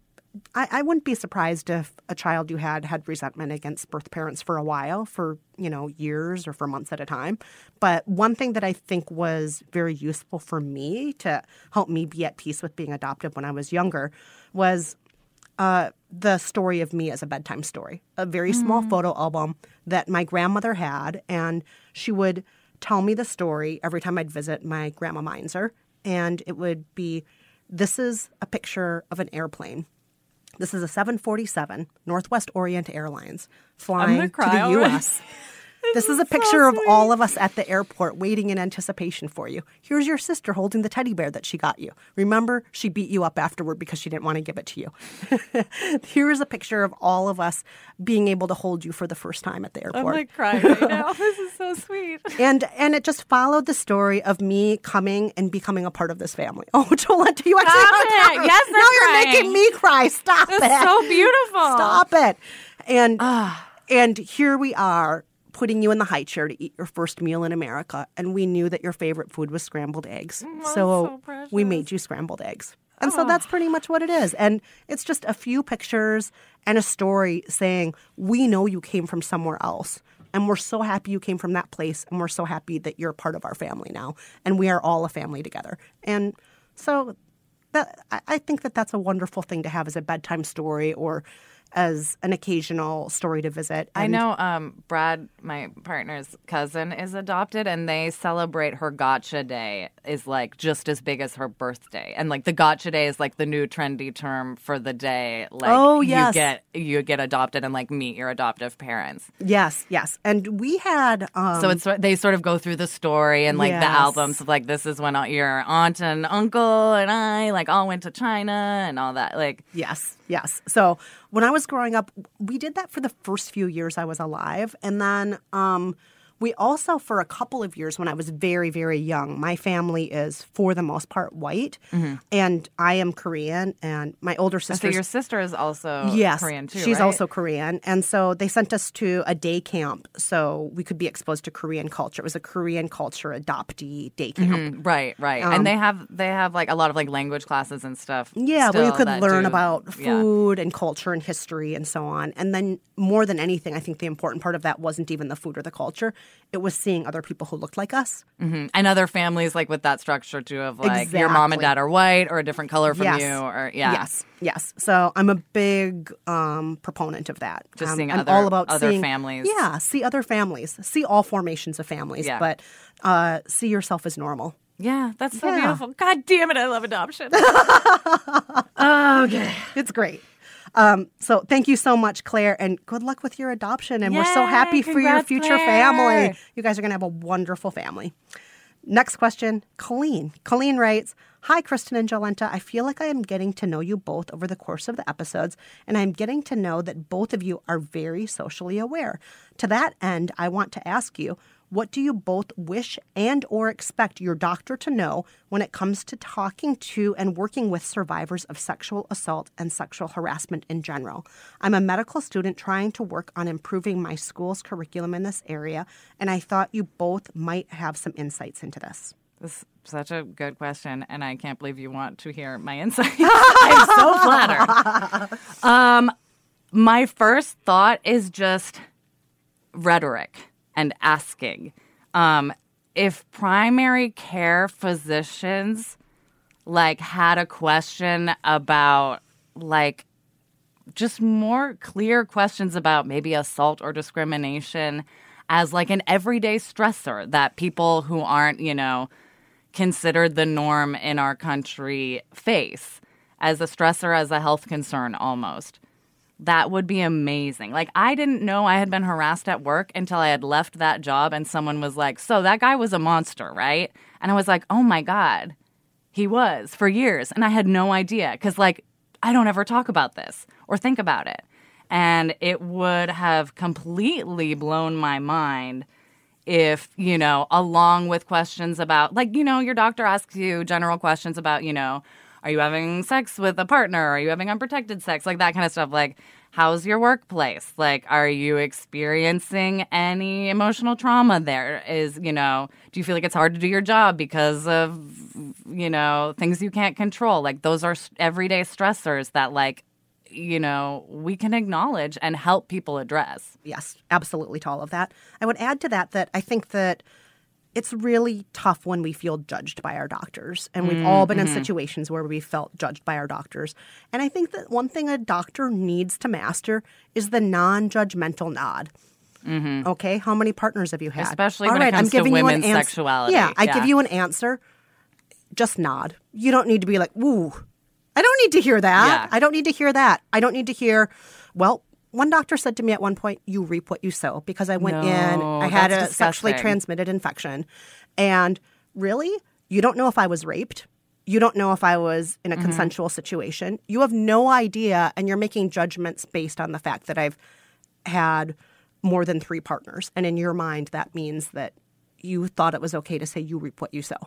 [SPEAKER 1] I, I wouldn't be surprised if a child you had had resentment against birth parents for a while, for you know years or for months at a time. But one thing that I think was very useful for me to help me be at peace with being adopted when I was younger was uh, the story of me as a bedtime story, a very small photo album that my grandmother had, and she would tell me the story every time I'd visit my grandma Meinzer, and it would be, "This is a picture of an airplane. This is a 747 Northwest Orient Airlines flying to the
[SPEAKER 3] already.
[SPEAKER 1] U.S." This is a picture of all of us at the airport waiting in anticipation for you. Here's your sister holding the teddy bear that she got you. Remember, she beat you up afterward because she didn't want to give it to you. Here is a picture of all of us being able to hold you for the first time at the airport.
[SPEAKER 3] I'm like crying right now. this is so sweet.
[SPEAKER 1] and and it just followed the story of me coming and becoming a part of this family. Oh, Jolenta, you actually
[SPEAKER 3] Stop it. Yes,
[SPEAKER 1] now you're making me cry. Stop
[SPEAKER 3] It's
[SPEAKER 1] it.
[SPEAKER 3] so beautiful.
[SPEAKER 1] Stop it. And ah. and here we are putting you in the high chair to eat your first meal in America, and we knew that your favorite food was scrambled eggs.
[SPEAKER 3] Mm,
[SPEAKER 1] so
[SPEAKER 3] so
[SPEAKER 1] we made you scrambled eggs. And so that's pretty much what it is. And it's just a few pictures and a story saying, we know you came from somewhere else. And we're so happy you came from that place. And we're so happy that you're part of our family now. And we are all a family together. And so that I- I think that that's a wonderful thing to have as a bedtime story or as an occasional story to visit.
[SPEAKER 3] I know um, Brad, my partner's cousin, is adopted, and they celebrate her gotcha day is like just as big as her birthday, and like the gotcha day is like the new trendy term for the day. Like,
[SPEAKER 1] Oh,
[SPEAKER 3] you
[SPEAKER 1] yes.
[SPEAKER 3] get you get adopted and like meet your adoptive parents.
[SPEAKER 1] Yes, yes. And we had um,
[SPEAKER 3] So it's they sort of go through the story and like the albums of like this is when your aunt and uncle and I like all went to China and all that. Like
[SPEAKER 1] Yes, yes. So when I was growing up, we did that for the first few years I was alive. And then um, We also, for a couple of years when I was very, very young, my family is for the most part white, and I am Korean, and my older sister.
[SPEAKER 3] So your sister is also
[SPEAKER 1] Yes,
[SPEAKER 3] Korean too.
[SPEAKER 1] she's
[SPEAKER 3] right?
[SPEAKER 1] also Korean, and so they sent us to a day camp so we could be exposed to Korean culture. It was a Korean culture adoptee day camp.
[SPEAKER 3] Mm, right, right. and they have they have like a lot of like language classes and stuff.
[SPEAKER 1] Yeah, where you could learn
[SPEAKER 3] do-
[SPEAKER 1] about
[SPEAKER 3] yeah.
[SPEAKER 1] food and culture and history and so on. And then more than anything, I think the important part of that wasn't even the food or the culture; it was seeing other people who looked like us.
[SPEAKER 3] Mhm. and other families like with that structure too of like your mom and dad are white or a different color from
[SPEAKER 1] Yes.
[SPEAKER 3] you or yeah.
[SPEAKER 1] Yes, yes. So I'm a big um, proponent of that.
[SPEAKER 3] Just
[SPEAKER 1] Um,
[SPEAKER 3] seeing
[SPEAKER 1] I'm
[SPEAKER 3] other-
[SPEAKER 1] all about
[SPEAKER 3] other
[SPEAKER 1] seeing,
[SPEAKER 3] families.
[SPEAKER 1] Yeah, see other families, see all formations of families,
[SPEAKER 3] Yeah.
[SPEAKER 1] but uh, see yourself as normal.
[SPEAKER 3] Yeah, that's so
[SPEAKER 1] Yeah.
[SPEAKER 3] beautiful. God damn it, I love adoption.
[SPEAKER 1] Okay, it's great. Um, so thank you so much, Claire, and good luck with your adoption. And we're so happy for your future
[SPEAKER 3] Claire.
[SPEAKER 1] family. You guys are going to have a wonderful family. Next question, Colleen. Colleen writes, Hi, Kristen and Jolenta. I feel like I am getting to know you both over the course of the episodes, and I'm getting to know that both of you are very socially aware. To that end, I want to ask you, what do you both wish and or expect your doctor to know when it comes to talking to and working with survivors of sexual assault and sexual harassment in general? I'm a medical student trying to work on improving my school's curriculum in this area, and I thought you both might have some insights into this.
[SPEAKER 3] This is such a good question, and I can't believe you want to hear my insights. I'm so flattered. Um, my first thought is just rhetoric and asking. Um, if primary care physicians like had a question about like just more clear questions about maybe assault or discrimination as like an everyday stressor that people who aren't, you know, considered the norm in our country face as a stressor, as a health concern almost. That would be amazing. Like, I didn't know I had been harassed at work until I had left that job and someone was like, So that guy was a monster, right? And I was like, Oh my God, he was for years. And I had no idea because, like, I don't ever talk about this or think about it. And it would have completely blown my mind if, you know, along with questions about, like, you know, your doctor asks you general questions about, you know, are you having sex with a partner? Are you having unprotected sex? Like that kind of stuff. Like, how's your workplace? Like, are you experiencing any emotional trauma there? Is, you know, do you feel like it's hard to do your job because of, you know, things you can't control? Like, those are everyday stressors that, like, you know, we can acknowledge and help people address.
[SPEAKER 1] Yes, absolutely to all of that. I would add to that that I think that it's really tough when we feel judged by our doctors. And we've mm, all been in mm-hmm. situations where we felt judged by our doctors. And I think that one thing a doctor needs to master is the non judgmental nod. Mm-hmm. Okay, how many partners have you had?
[SPEAKER 3] Especially
[SPEAKER 1] All
[SPEAKER 3] when it comes
[SPEAKER 1] I'm
[SPEAKER 3] to
[SPEAKER 1] giving you an
[SPEAKER 3] women's
[SPEAKER 1] ans-
[SPEAKER 3] sexuality.
[SPEAKER 1] Yeah, I give you an answer. Just nod. You don't need to be like, "Ooh, I don't need to hear that.
[SPEAKER 3] Yeah.
[SPEAKER 1] I don't need to hear that. I don't need to hear." Well, one doctor said to me at one point, "You reap what you sow," because I went in, I had a
[SPEAKER 3] that's
[SPEAKER 1] sexually transmitted infection, and really, you don't know if I was raped. You don't know if I was in a
[SPEAKER 3] Mm-hmm.
[SPEAKER 1] consensual situation. You have no idea, and you're making judgments based on the fact that I've had more than three partners. And in your mind, that means that you thought it was okay to say you reap what you sow.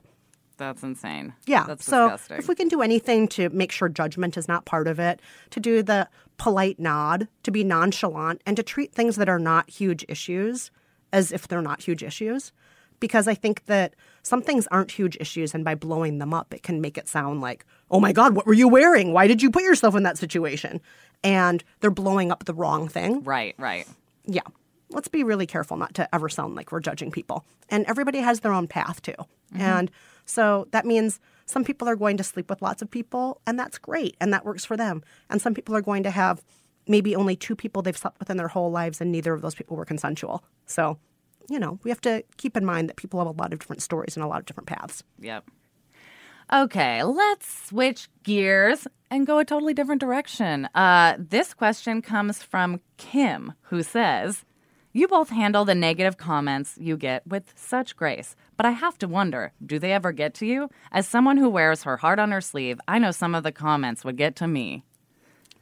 [SPEAKER 3] That's insane.
[SPEAKER 1] Yeah.
[SPEAKER 3] That's
[SPEAKER 1] so
[SPEAKER 3] disgusting.
[SPEAKER 1] if we can do anything to make sure judgment is not part of it, to do the polite nod, to be nonchalant, and to treat things that are not huge issues as if they're not huge issues. Because I think that some things aren't huge issues, and by blowing them up, it can make it sound like, oh my God, what were you wearing? Why did you put yourself in that situation? And they're blowing up the wrong thing.
[SPEAKER 3] right, right.
[SPEAKER 1] Yeah. Let's be really careful not to ever sound like we're judging people. And everybody has their own path too. Mm-hmm. And so that means some people are going to sleep with lots of people, and that's great, and that works for them. And some people are going to have maybe only two people they've slept with in their whole lives, and neither of those people were consensual. So, you know, we have to keep in mind that people have a lot of different stories and a lot of different paths.
[SPEAKER 3] Yep. Okay, let's switch gears and go a totally different direction. Uh, this question comes from Kim, who says, You both handle the negative comments you get with such grace, but I have to wonder do they ever get to you? As someone who wears her heart on her sleeve, I know some of the comments would get to me.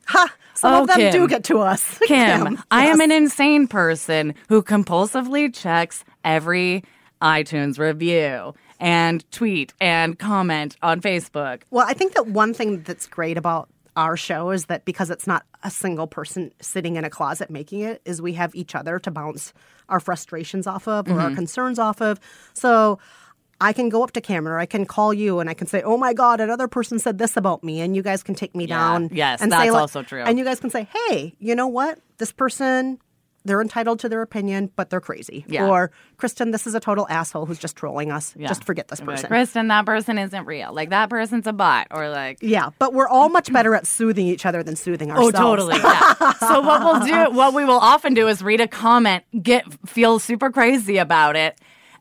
[SPEAKER 1] Ha! Some
[SPEAKER 3] Oh,
[SPEAKER 1] of them oh,
[SPEAKER 3] Kim.
[SPEAKER 1] do get to us.
[SPEAKER 3] Kim, I am an insane person who compulsively checks every iTunes review and tweet and comment on Facebook.
[SPEAKER 1] Well, I think that one thing that's great about our show is that because it's not a single person sitting in a closet making it, is we have each other to bounce our frustrations off of or
[SPEAKER 3] Mm-hmm.
[SPEAKER 1] our concerns off of. So I can go up to camera, I can call you, and I can say, "Oh my God, another person said this about me," and you guys can take me
[SPEAKER 3] Yeah.
[SPEAKER 1] down.
[SPEAKER 3] Yes,
[SPEAKER 1] and
[SPEAKER 3] that's
[SPEAKER 1] like-
[SPEAKER 3] also true.
[SPEAKER 1] And you guys can say, "Hey, you know what? This person." They're entitled to their opinion, but they're crazy.
[SPEAKER 3] Yeah.
[SPEAKER 1] Or, Kristen, this is a total asshole who's just trolling us.
[SPEAKER 3] Yeah.
[SPEAKER 1] Just forget this
[SPEAKER 3] You're like,
[SPEAKER 1] person.
[SPEAKER 3] Kristen, that person isn't real. Like that person's a bot, or like.
[SPEAKER 1] Yeah, but we're all much better at soothing each other than soothing
[SPEAKER 3] oh,
[SPEAKER 1] ourselves.
[SPEAKER 3] Oh, totally. Yeah. so what we'll do, what we will often do, is read a comment, get feel super crazy about it,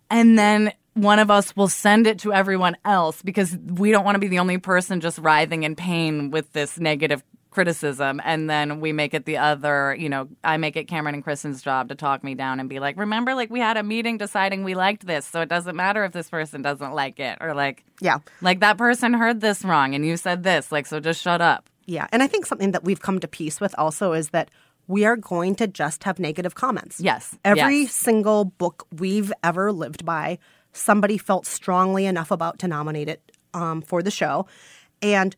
[SPEAKER 3] and then one of us will send it to everyone else because we don't want to be the only person just writhing in pain with this negative criticism and then we make it the other you know i make it cameron and kristen's job to talk me down and be like remember like we had a meeting deciding we liked this so it doesn't matter if this person doesn't like it or like
[SPEAKER 1] Yeah.
[SPEAKER 3] like that person heard this wrong and you said this like so just shut up
[SPEAKER 1] Yeah. And I think something that we've come to peace with also is that we are going to just have negative comments.
[SPEAKER 3] Yes.
[SPEAKER 1] Every
[SPEAKER 3] Yes.
[SPEAKER 1] single book we've ever lived by, somebody felt strongly enough about to nominate it um, for the show. And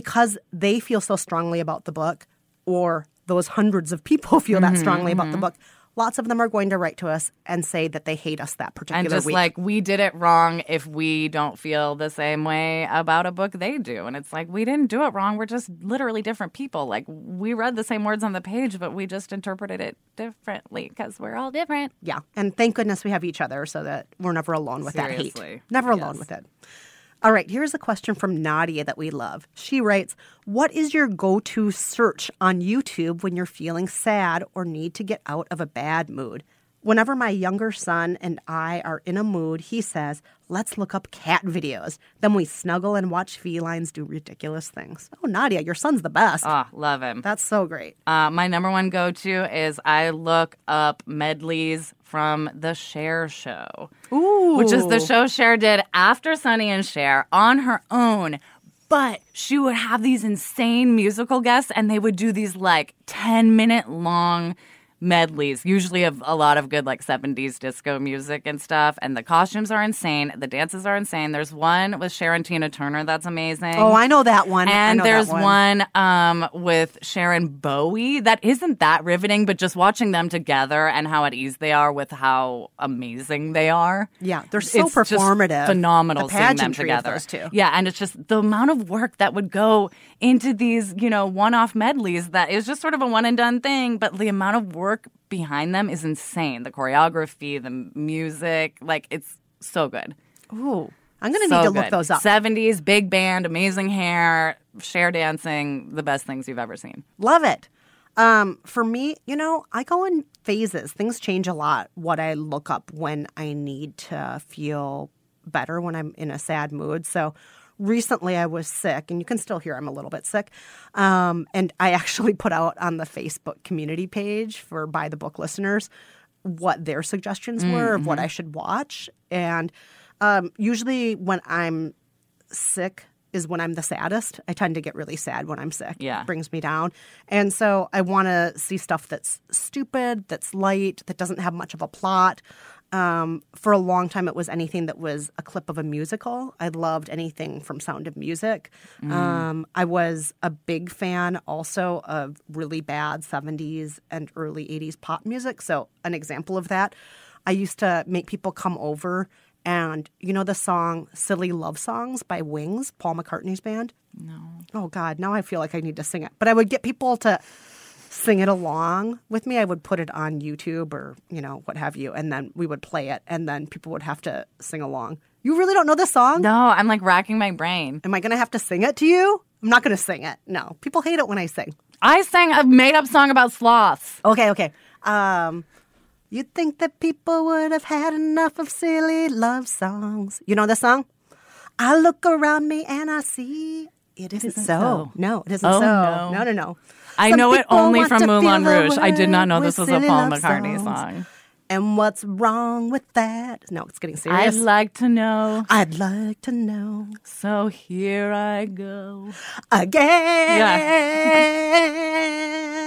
[SPEAKER 1] because they feel so strongly about the book, or those hundreds of people feel
[SPEAKER 3] Mm-hmm,
[SPEAKER 1] that strongly about the book, lots of them are going to write to us and say that they hate us that particular
[SPEAKER 3] and just
[SPEAKER 1] week.
[SPEAKER 3] like we did it wrong if we don't feel the same way about a book they do and it's like we didn't do it wrong we're just literally different people like we read the same words on the page but we just interpreted it differently because we're all different
[SPEAKER 1] Yeah. And thank goodness we have each other so that we're never alone with that hate. Never alone
[SPEAKER 3] Yes.
[SPEAKER 1] with it. All right, here's a question from Nadia that we love. She writes, What is your go to search on YouTube when you're feeling sad or need to get out of a bad mood? Whenever my younger son and I are in a mood, he says, Let's look up cat videos. Then we snuggle and watch felines do ridiculous things. Oh, Nadia, your son's the best.
[SPEAKER 3] oh love him
[SPEAKER 1] That's so great.
[SPEAKER 3] uh, my number one go-to is i look up medleys from the Cher show
[SPEAKER 1] Ooh.
[SPEAKER 3] which is the show Cher did after Sonny and Cher on her own. But she would have these insane musical guests, and they would do these like 10 minute long medleys, usually of a lot of good like 70s disco music and stuff. And the costumes are insane. The dances are insane. There's one with Cher and Tina Turner that's amazing.
[SPEAKER 1] Oh, I know that one.
[SPEAKER 3] And there's
[SPEAKER 1] one.
[SPEAKER 3] one um, with Cher and Bowie that isn't that riveting, but just watching them together and how at ease they are with how amazing they are.
[SPEAKER 1] Yeah, they're so
[SPEAKER 3] It's
[SPEAKER 1] performative.
[SPEAKER 3] phenomenal
[SPEAKER 1] The
[SPEAKER 3] seeing them
[SPEAKER 1] pageantry of
[SPEAKER 3] together.
[SPEAKER 1] those two.
[SPEAKER 3] Yeah, and it's just the amount of work that would go into these, you know, one-off medleys that is just sort of a one and done thing, but the amount of work behind them is insane. The choreography, the music, like it's so good.
[SPEAKER 1] Ooh, I'm going to
[SPEAKER 3] So
[SPEAKER 1] need to look those up.
[SPEAKER 3] 70s, big band, amazing hair, Cher dancing, the best things you've ever seen.
[SPEAKER 1] Love it. Um, for me, you know, I go in phases. Things change a lot. What I look up when I need to feel better when I'm in a sad mood. So recently I was sick, and you can still hear I'm a little bit sick. Um, and I actually put out on the Facebook community page for Buy the Book listeners what their suggestions were of what I should watch. And um, usually when I'm sick is when I'm the saddest. I tend to get really sad when I'm sick.
[SPEAKER 3] Yeah.
[SPEAKER 1] It brings me down. And so I want to see stuff that's stupid, that's light, that doesn't have much of a plot. Um, for a long time, it was anything that was a clip of a musical. I loved anything from Sound of Music. Um, I was a big fan also of really bad 70s and early 80s pop music. So, an example of that, I used to make people come over and you know the song Silly Love Songs by Wings, Paul McCartney's band? No. Oh God, now I feel like I need to sing it. But I would get people to sing it along with me. I would put it on YouTube or, you know, what have you, and then we would play it and then people would have to sing along. You really don't know this song?
[SPEAKER 3] No, I'm like racking my brain.
[SPEAKER 1] Am I gonna have to sing it to you? I'm not gonna sing it. No. People hate it when I sing.
[SPEAKER 3] I sang a made up song about sloths.
[SPEAKER 1] Okay, okay. Um You'd think that people would have had enough of silly love songs. You know this song? I look around me and I see it isn't, so.
[SPEAKER 3] so.
[SPEAKER 1] No, it isn't
[SPEAKER 3] Oh,
[SPEAKER 1] so.
[SPEAKER 3] no.
[SPEAKER 1] No, no, no.
[SPEAKER 3] I know it only from Moulin Rouge. I did not know this was a Paul McCartney
[SPEAKER 1] songs.
[SPEAKER 3] song.
[SPEAKER 1] And what's wrong with that? No, it's getting serious.
[SPEAKER 3] I'd like to know,
[SPEAKER 1] I'd like to know
[SPEAKER 3] so here I go.
[SPEAKER 1] again.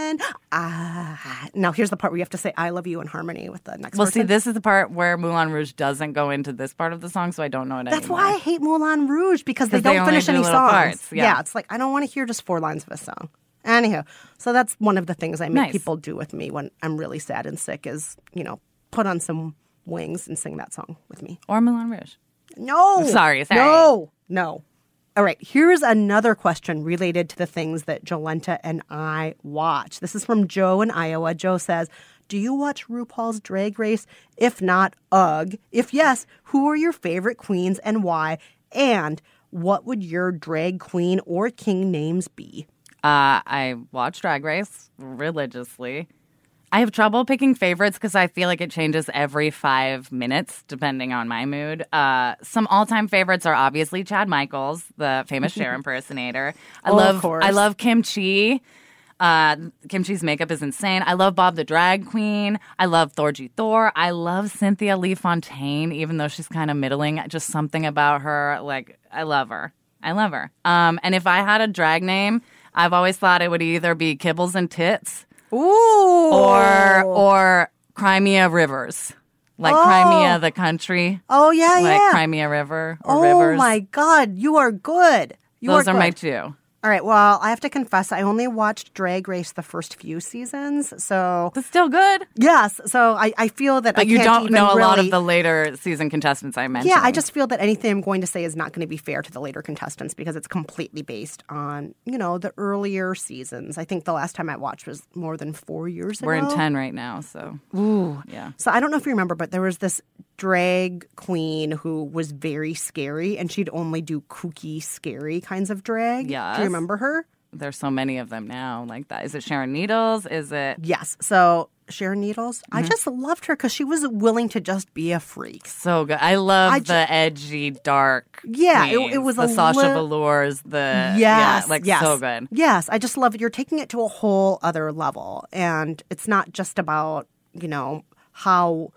[SPEAKER 1] again. Ah. Now here's the part where you have to say "I love you" in harmony with the next.
[SPEAKER 3] Well,
[SPEAKER 1] person.
[SPEAKER 3] see, this is the part where Moulin Rouge doesn't go into this part of the song, so I don't know it
[SPEAKER 1] That's
[SPEAKER 3] anymore.
[SPEAKER 1] why I hate Moulin Rouge because they don't
[SPEAKER 3] only
[SPEAKER 1] finish
[SPEAKER 3] do
[SPEAKER 1] any songs.
[SPEAKER 3] parts, yeah.
[SPEAKER 1] it's like I don't want to hear just four lines of a song. Anywho, so that's one of the things I make
[SPEAKER 3] Nice.
[SPEAKER 1] people do with me when I'm really sad and sick is you know put on some wings and sing that song with me.
[SPEAKER 3] Or Moulin Rouge.
[SPEAKER 1] No,
[SPEAKER 3] Sorry, sorry.
[SPEAKER 1] no, no. All right, here's another question related to the things that Jolenta and I watch. This is from Joe in Iowa. Joe says, Do you watch RuPaul's Drag Race? If not, ugh. If yes, who are your favorite queens and why? And what would your drag queen or king names be?
[SPEAKER 3] Uh, I watch Drag Race religiously. I have trouble picking favorites because I feel like it changes every five minutes depending on my mood. Uh, some all-time favorites are obviously Chad Michaels, the famous Cher impersonator. I
[SPEAKER 1] Oh,
[SPEAKER 3] love. I love Kim Chi. Uh, Kim Chi's makeup is insane. I love Bob the Drag Queen. I love Thorgy Thor. I love Cynthia Lee Fontaine, even though she's kind of middling. Just something about her, like I love her. I love her. Um, and if I had a drag name, I've always thought it would either be Kibbles and Tits
[SPEAKER 1] Ooh.
[SPEAKER 3] or or Crimea Rivers, like
[SPEAKER 1] Oh.
[SPEAKER 3] Crimea the country,
[SPEAKER 1] Oh, yeah,
[SPEAKER 3] like
[SPEAKER 1] yeah.
[SPEAKER 3] Crimea River or Rivers.
[SPEAKER 1] oh,
[SPEAKER 3] Rivers.
[SPEAKER 1] my God. You are good. You
[SPEAKER 3] Those
[SPEAKER 1] are,
[SPEAKER 3] are my
[SPEAKER 1] good.
[SPEAKER 3] two.
[SPEAKER 1] All right. Well, I have to confess, I only watched Drag Race the first few seasons. So,
[SPEAKER 3] it's still good.
[SPEAKER 1] yes. So I, I feel that I
[SPEAKER 3] you
[SPEAKER 1] can't
[SPEAKER 3] don't
[SPEAKER 1] even
[SPEAKER 3] know a lot of the later season contestants I mentioned.
[SPEAKER 1] Yeah, I just feel that anything I'm going to say is not going to be fair to the later contestants because it's completely based on, you know, the earlier seasons. I think the last time I watched was more than four years ago.
[SPEAKER 3] we're in ten right now, so
[SPEAKER 1] Ooh.
[SPEAKER 3] yeah.
[SPEAKER 1] So I don't know if you remember, but there was this drag queen who was very scary and she'd only do kooky, scary kinds of drag. Yeah.
[SPEAKER 3] Do
[SPEAKER 1] you remember her?
[SPEAKER 3] There's so many of them now, like that. Is it Sharon Needles? Is it
[SPEAKER 1] Yes. So Sharon Needles, I
[SPEAKER 3] Mm-hmm.
[SPEAKER 1] just loved her because she was willing to just be a freak.
[SPEAKER 3] so good? I love
[SPEAKER 1] I
[SPEAKER 3] the edgy, dark.
[SPEAKER 1] Yeah, it- it was
[SPEAKER 3] the Sasha
[SPEAKER 1] li-
[SPEAKER 3] Velours. The
[SPEAKER 1] Yes,
[SPEAKER 3] yeah, like
[SPEAKER 1] yes.
[SPEAKER 3] so good.
[SPEAKER 1] Yes, I just love it. You're taking it to a whole other level, and it's not just about you know how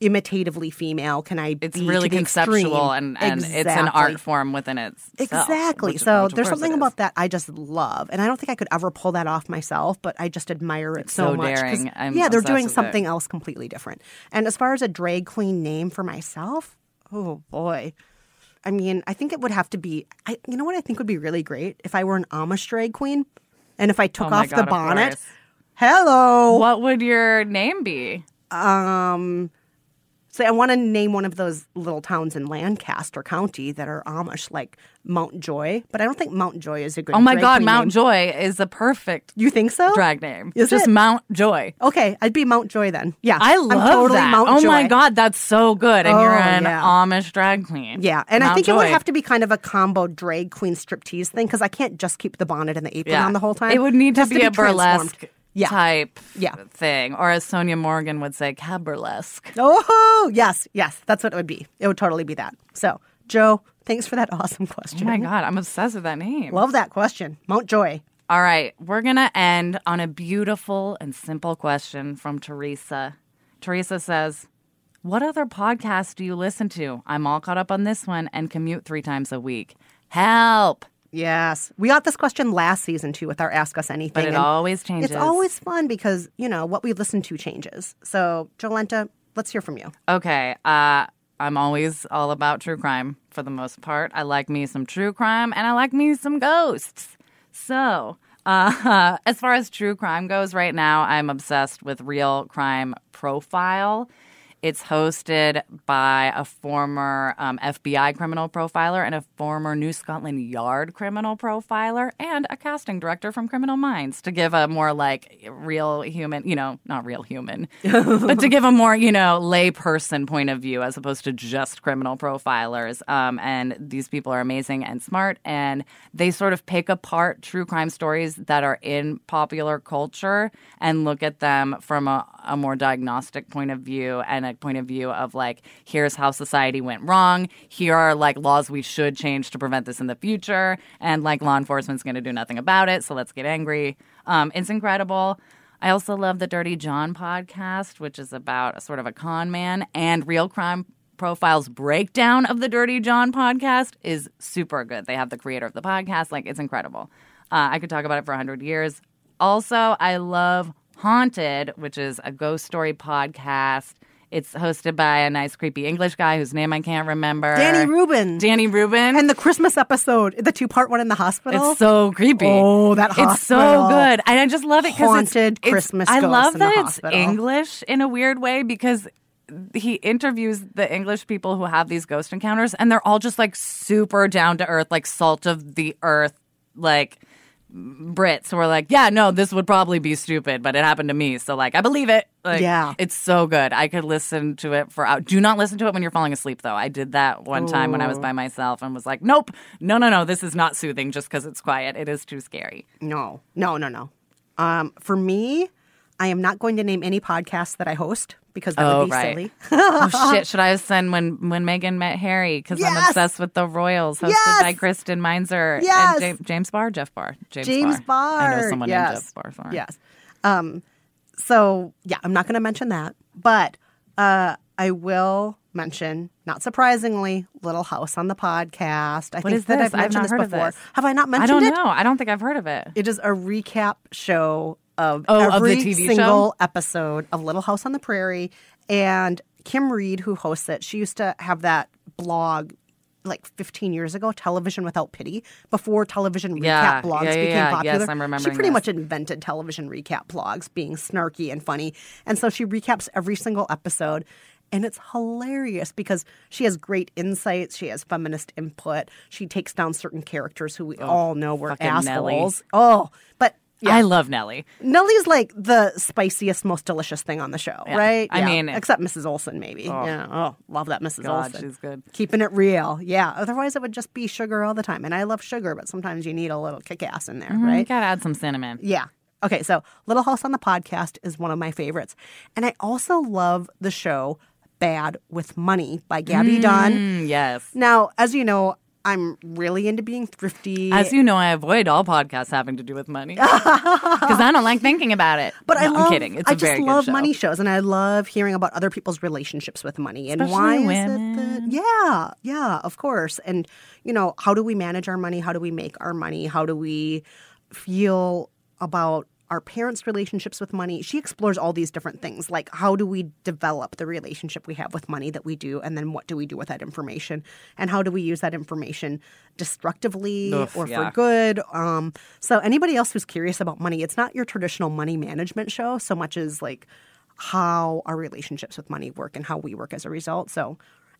[SPEAKER 1] imitatively female can I
[SPEAKER 3] It's really conceptual
[SPEAKER 1] extreme.
[SPEAKER 3] and, and it's an art form within itself.
[SPEAKER 1] Exactly.
[SPEAKER 3] which-
[SPEAKER 1] so
[SPEAKER 3] which
[SPEAKER 1] there's something about that I just love, and I don't think I could ever pull that off myself. But I just admire it
[SPEAKER 3] It's
[SPEAKER 1] so,
[SPEAKER 3] so
[SPEAKER 1] much. 'cause,
[SPEAKER 3] daring. I'm
[SPEAKER 1] yeah, they're doing
[SPEAKER 3] with it.
[SPEAKER 1] something else completely different. And as far as a drag queen name for myself, oh boy. I mean, I think it would have to be. I, you know what I think would be really great if I were an Amish drag queen, and if I took
[SPEAKER 3] Oh
[SPEAKER 1] off
[SPEAKER 3] God,
[SPEAKER 1] the bonnet.
[SPEAKER 3] course.
[SPEAKER 1] Hello.
[SPEAKER 3] What would your name be?
[SPEAKER 1] Um, so I want to name one of those little towns in Lancaster County that are Amish, like Mount Joy. But I don't think Mount Joy is a good.
[SPEAKER 3] Oh my God, Mount
[SPEAKER 1] name.
[SPEAKER 3] Joy is the perfect
[SPEAKER 1] You think so?
[SPEAKER 3] drag name.
[SPEAKER 1] Is
[SPEAKER 3] Just
[SPEAKER 1] it?
[SPEAKER 3] Mount Joy.
[SPEAKER 1] Okay, I'd be Mount Joy then. Yeah,
[SPEAKER 3] I
[SPEAKER 1] I'm
[SPEAKER 3] love
[SPEAKER 1] totally
[SPEAKER 3] that.
[SPEAKER 1] Mount
[SPEAKER 3] oh
[SPEAKER 1] Joy.
[SPEAKER 3] my God, that's so good. And you're
[SPEAKER 1] Oh,
[SPEAKER 3] an
[SPEAKER 1] yeah.
[SPEAKER 3] Amish drag queen.
[SPEAKER 1] Yeah, and I
[SPEAKER 3] Mount
[SPEAKER 1] think it would have to be kind of a combo drag queen striptease thing because I can't just keep the bonnet and the apron
[SPEAKER 3] Yeah.
[SPEAKER 1] on the whole time.
[SPEAKER 3] It would need to
[SPEAKER 1] has
[SPEAKER 3] be, a burlesque
[SPEAKER 1] Yeah.
[SPEAKER 3] type
[SPEAKER 1] Yeah.
[SPEAKER 3] thing. Or as Sonja Morgan would say, caburlesque.
[SPEAKER 1] Oh yes, yes, that's what it would be. It would totally be that. So, Joe, thanks for that awesome
[SPEAKER 3] Oh
[SPEAKER 1] question.
[SPEAKER 3] my God, I'm obsessed with that name.
[SPEAKER 1] love that question, Mount Joy.
[SPEAKER 3] All right, we're going to end on a beautiful and simple question from Teresa. Teresa says, What other podcasts do you listen to? I'm all caught up on this one and commute three times a week. Help!
[SPEAKER 1] Yes. We got this question last season too with our Ask Us Anything.
[SPEAKER 3] But it always changes.
[SPEAKER 1] It's always fun because, you know, what we listen to changes. So, Jolenta, let's hear from you.
[SPEAKER 3] Okay. Uh, I'm always all about true crime for the most part. I like me some true crime and I like me some ghosts. So, uh, as far as true crime goes, right now I'm obsessed with Real Crime Profile. It's hosted by a former um, FBI criminal profiler and a former New Scotland Yard criminal profiler and a casting director from Criminal Minds to give a more like real human, you know, not real human, but to give a more, you know, layperson point of view as opposed to just criminal profilers. Um, and these people are amazing and smart, and they sort of pick apart true crime stories that are in popular culture and look at them from a, a more diagnostic point of view and a point of view of like, here's how society went wrong. Here are like laws we should change to prevent this in the future. And like law enforcement's going to do nothing about it. So let's get angry. Um, it's incredible. I also love the Dirty John podcast, which is about sort of a con man and real crime profiles breakdown of the Dirty John podcast is super good. They have the creator of the podcast. Like, it's incredible. Uh, I could talk about it for 100 years. Also, I love Haunted, which is a ghost story podcast. It's hosted by a nice, creepy English guy whose name I can't remember.
[SPEAKER 1] Danny Rubin.
[SPEAKER 3] Danny Rubin.
[SPEAKER 1] and the Christmas episode, the two part one in the hospital.
[SPEAKER 3] It's so creepy.
[SPEAKER 1] Oh, that hospital.
[SPEAKER 3] It's so good, and I just love it because it's,
[SPEAKER 1] Haunted Christmas
[SPEAKER 3] I love
[SPEAKER 1] in the
[SPEAKER 3] that it's. English in a weird way because he interviews the English people who have these ghost encounters, and they're all just like super down to earth, like salt of the earth, like. Brits who are like, yeah, no, this would probably be stupid, but it happened to me. So, like, I believe it. Like,
[SPEAKER 1] Yeah.
[SPEAKER 3] It's so good. I could listen to it for out. Do not listen to it when you're falling asleep, though. I did that one time when I was by myself and was like, nope, no, no, no, this is not soothing just because it's quiet. It is too scary.
[SPEAKER 1] No, no, no, no. Um, for me, I am not going to name any podcasts that I host because that
[SPEAKER 3] Oh,
[SPEAKER 1] would be
[SPEAKER 3] right.
[SPEAKER 1] silly.
[SPEAKER 3] oh shit! Should I have said when when Meghan met Harry? Because I'm obsessed with the Royals, hosted
[SPEAKER 1] Yes!
[SPEAKER 3] by Kristen Meinzer
[SPEAKER 1] Yes!
[SPEAKER 3] and James, James Barr, Jeff Barr, James,
[SPEAKER 1] James
[SPEAKER 3] Barr. I know someone
[SPEAKER 1] yes.
[SPEAKER 3] named Jeff Barr. Sorry.
[SPEAKER 1] Yes. Um, so yeah, I'm not going to mention that, but uh, I will mention, not surprisingly, Little House on the podcast. I
[SPEAKER 3] What
[SPEAKER 1] think
[SPEAKER 3] is
[SPEAKER 1] that
[SPEAKER 3] this?
[SPEAKER 1] I've
[SPEAKER 3] I've
[SPEAKER 1] mentioned
[SPEAKER 3] not
[SPEAKER 1] this
[SPEAKER 3] heard of
[SPEAKER 1] before.
[SPEAKER 3] this.
[SPEAKER 1] Have I not mentioned it?
[SPEAKER 3] I don't
[SPEAKER 1] it?
[SPEAKER 3] know. I don't think I've heard of it.
[SPEAKER 1] It is a recap show of
[SPEAKER 3] Oh, of
[SPEAKER 1] every
[SPEAKER 3] show?
[SPEAKER 1] single episode of Little House on the Prairie. And Kim Reed, who hosts it, she used to have that blog like 15 years ago, Television Without Pity, before television recap
[SPEAKER 3] Yeah,
[SPEAKER 1] blogs
[SPEAKER 3] yeah, yeah,
[SPEAKER 1] became popular.
[SPEAKER 3] Yes, I'm
[SPEAKER 1] She pretty
[SPEAKER 3] this.
[SPEAKER 1] much invented television recap blogs, being snarky and funny. And so she recaps every single episode. And it's hilarious because she has great insights. She has feminist input. She takes down certain characters who we oh, all know were assholes.
[SPEAKER 3] Nellie.
[SPEAKER 1] Oh, but yeah.
[SPEAKER 3] I love Nellie.
[SPEAKER 1] Nellie's like the spiciest, most delicious thing on the show,
[SPEAKER 3] Yeah.
[SPEAKER 1] right?
[SPEAKER 3] I
[SPEAKER 1] Yeah.
[SPEAKER 3] mean-
[SPEAKER 1] except Mrs. Oleson, maybe. Yeah. Oh, love that Mrs.
[SPEAKER 3] God,
[SPEAKER 1] Oleson.
[SPEAKER 3] she's good.
[SPEAKER 1] Keeping it real. Yeah. Otherwise, it would just be sugar all the time. And I love sugar, but sometimes you need a little kick ass in there,
[SPEAKER 3] You
[SPEAKER 1] right?
[SPEAKER 3] gotta add some cinnamon.
[SPEAKER 1] Yeah. Okay, so Little House on the Podcast is one of my favorites. And I also love the show Bad with Money by Gabby Dunn.
[SPEAKER 3] Mm, yes.
[SPEAKER 1] Now, as you know, I'm really into being thrifty.
[SPEAKER 3] As you know, I avoid all podcasts having to do with money because I don't like thinking about it.
[SPEAKER 1] But I love,
[SPEAKER 3] I'm kidding. It's
[SPEAKER 1] I
[SPEAKER 3] a
[SPEAKER 1] just
[SPEAKER 3] very
[SPEAKER 1] love
[SPEAKER 3] good show.
[SPEAKER 1] money shows, and I love hearing about other people's relationships with money and
[SPEAKER 3] Especially
[SPEAKER 1] why is it
[SPEAKER 3] women.
[SPEAKER 1] that? Yeah, yeah, of course. And you know, how do we manage our money? How do we make our money? How do we feel about our parents' relationships with money? She explores all these different things, like how do we develop the relationship we have with money that we do, and then what do we do with that information, and how do we use that information destructively
[SPEAKER 3] Oof,
[SPEAKER 1] or
[SPEAKER 3] yeah.
[SPEAKER 1] for good. Um, so anybody else who's curious about money, it's not your traditional money management show so much as like how our relationships with money work and how we work as a result. So,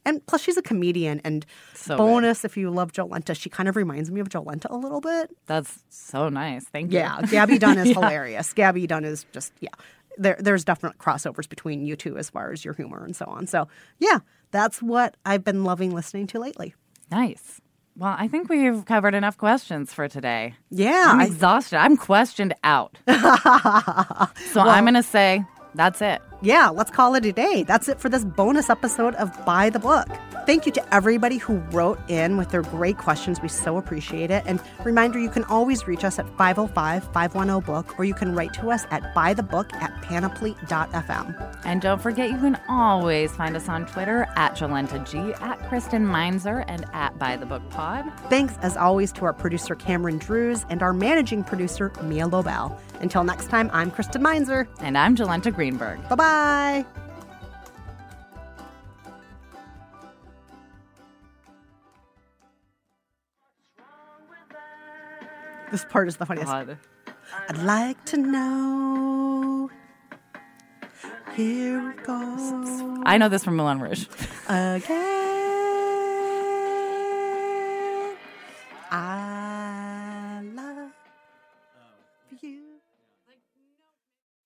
[SPEAKER 1] and plus she's a comedian. And
[SPEAKER 3] So good.
[SPEAKER 1] bonus, if you love Jolenta, she kind of reminds me of Jolenta a little bit.
[SPEAKER 3] That's so nice. Thank you.
[SPEAKER 1] Yeah, Gabby Dunn is hilarious. Gabby Dunn is just yeah. There, there's definite crossovers between you two as far as your humor and so on. So yeah, that's what I've been loving listening to lately.
[SPEAKER 3] Nice. Well, I think we've covered enough questions for today.
[SPEAKER 1] Yeah,
[SPEAKER 3] I'm exhausted. I'm questioned out. so I'm going to say that's it.
[SPEAKER 1] yeah, let's call it a day. That's it for this bonus episode of Buy the Book. Thank you to everybody who wrote in with their great questions. We so appreciate it. And reminder, you can always reach us at 505-510-BOOK or you can write to us at buythebook at panoply.fm.
[SPEAKER 3] And don't forget, you can always find us on Twitter at Jolenta G, at Kristen Meinzer, and at Buy the Book Pod.
[SPEAKER 1] Thanks, as always, to our producer Cameron Drews and our managing producer Mia Lobel. Until next time, I'm Kristen Meinzer.
[SPEAKER 3] And I'm Jolenta Greenberg.
[SPEAKER 1] Bye-bye. This part is the funniest.
[SPEAKER 3] God.
[SPEAKER 1] I'd like to know. Here it goes
[SPEAKER 3] I know this from Moulin Rouge.
[SPEAKER 1] again. I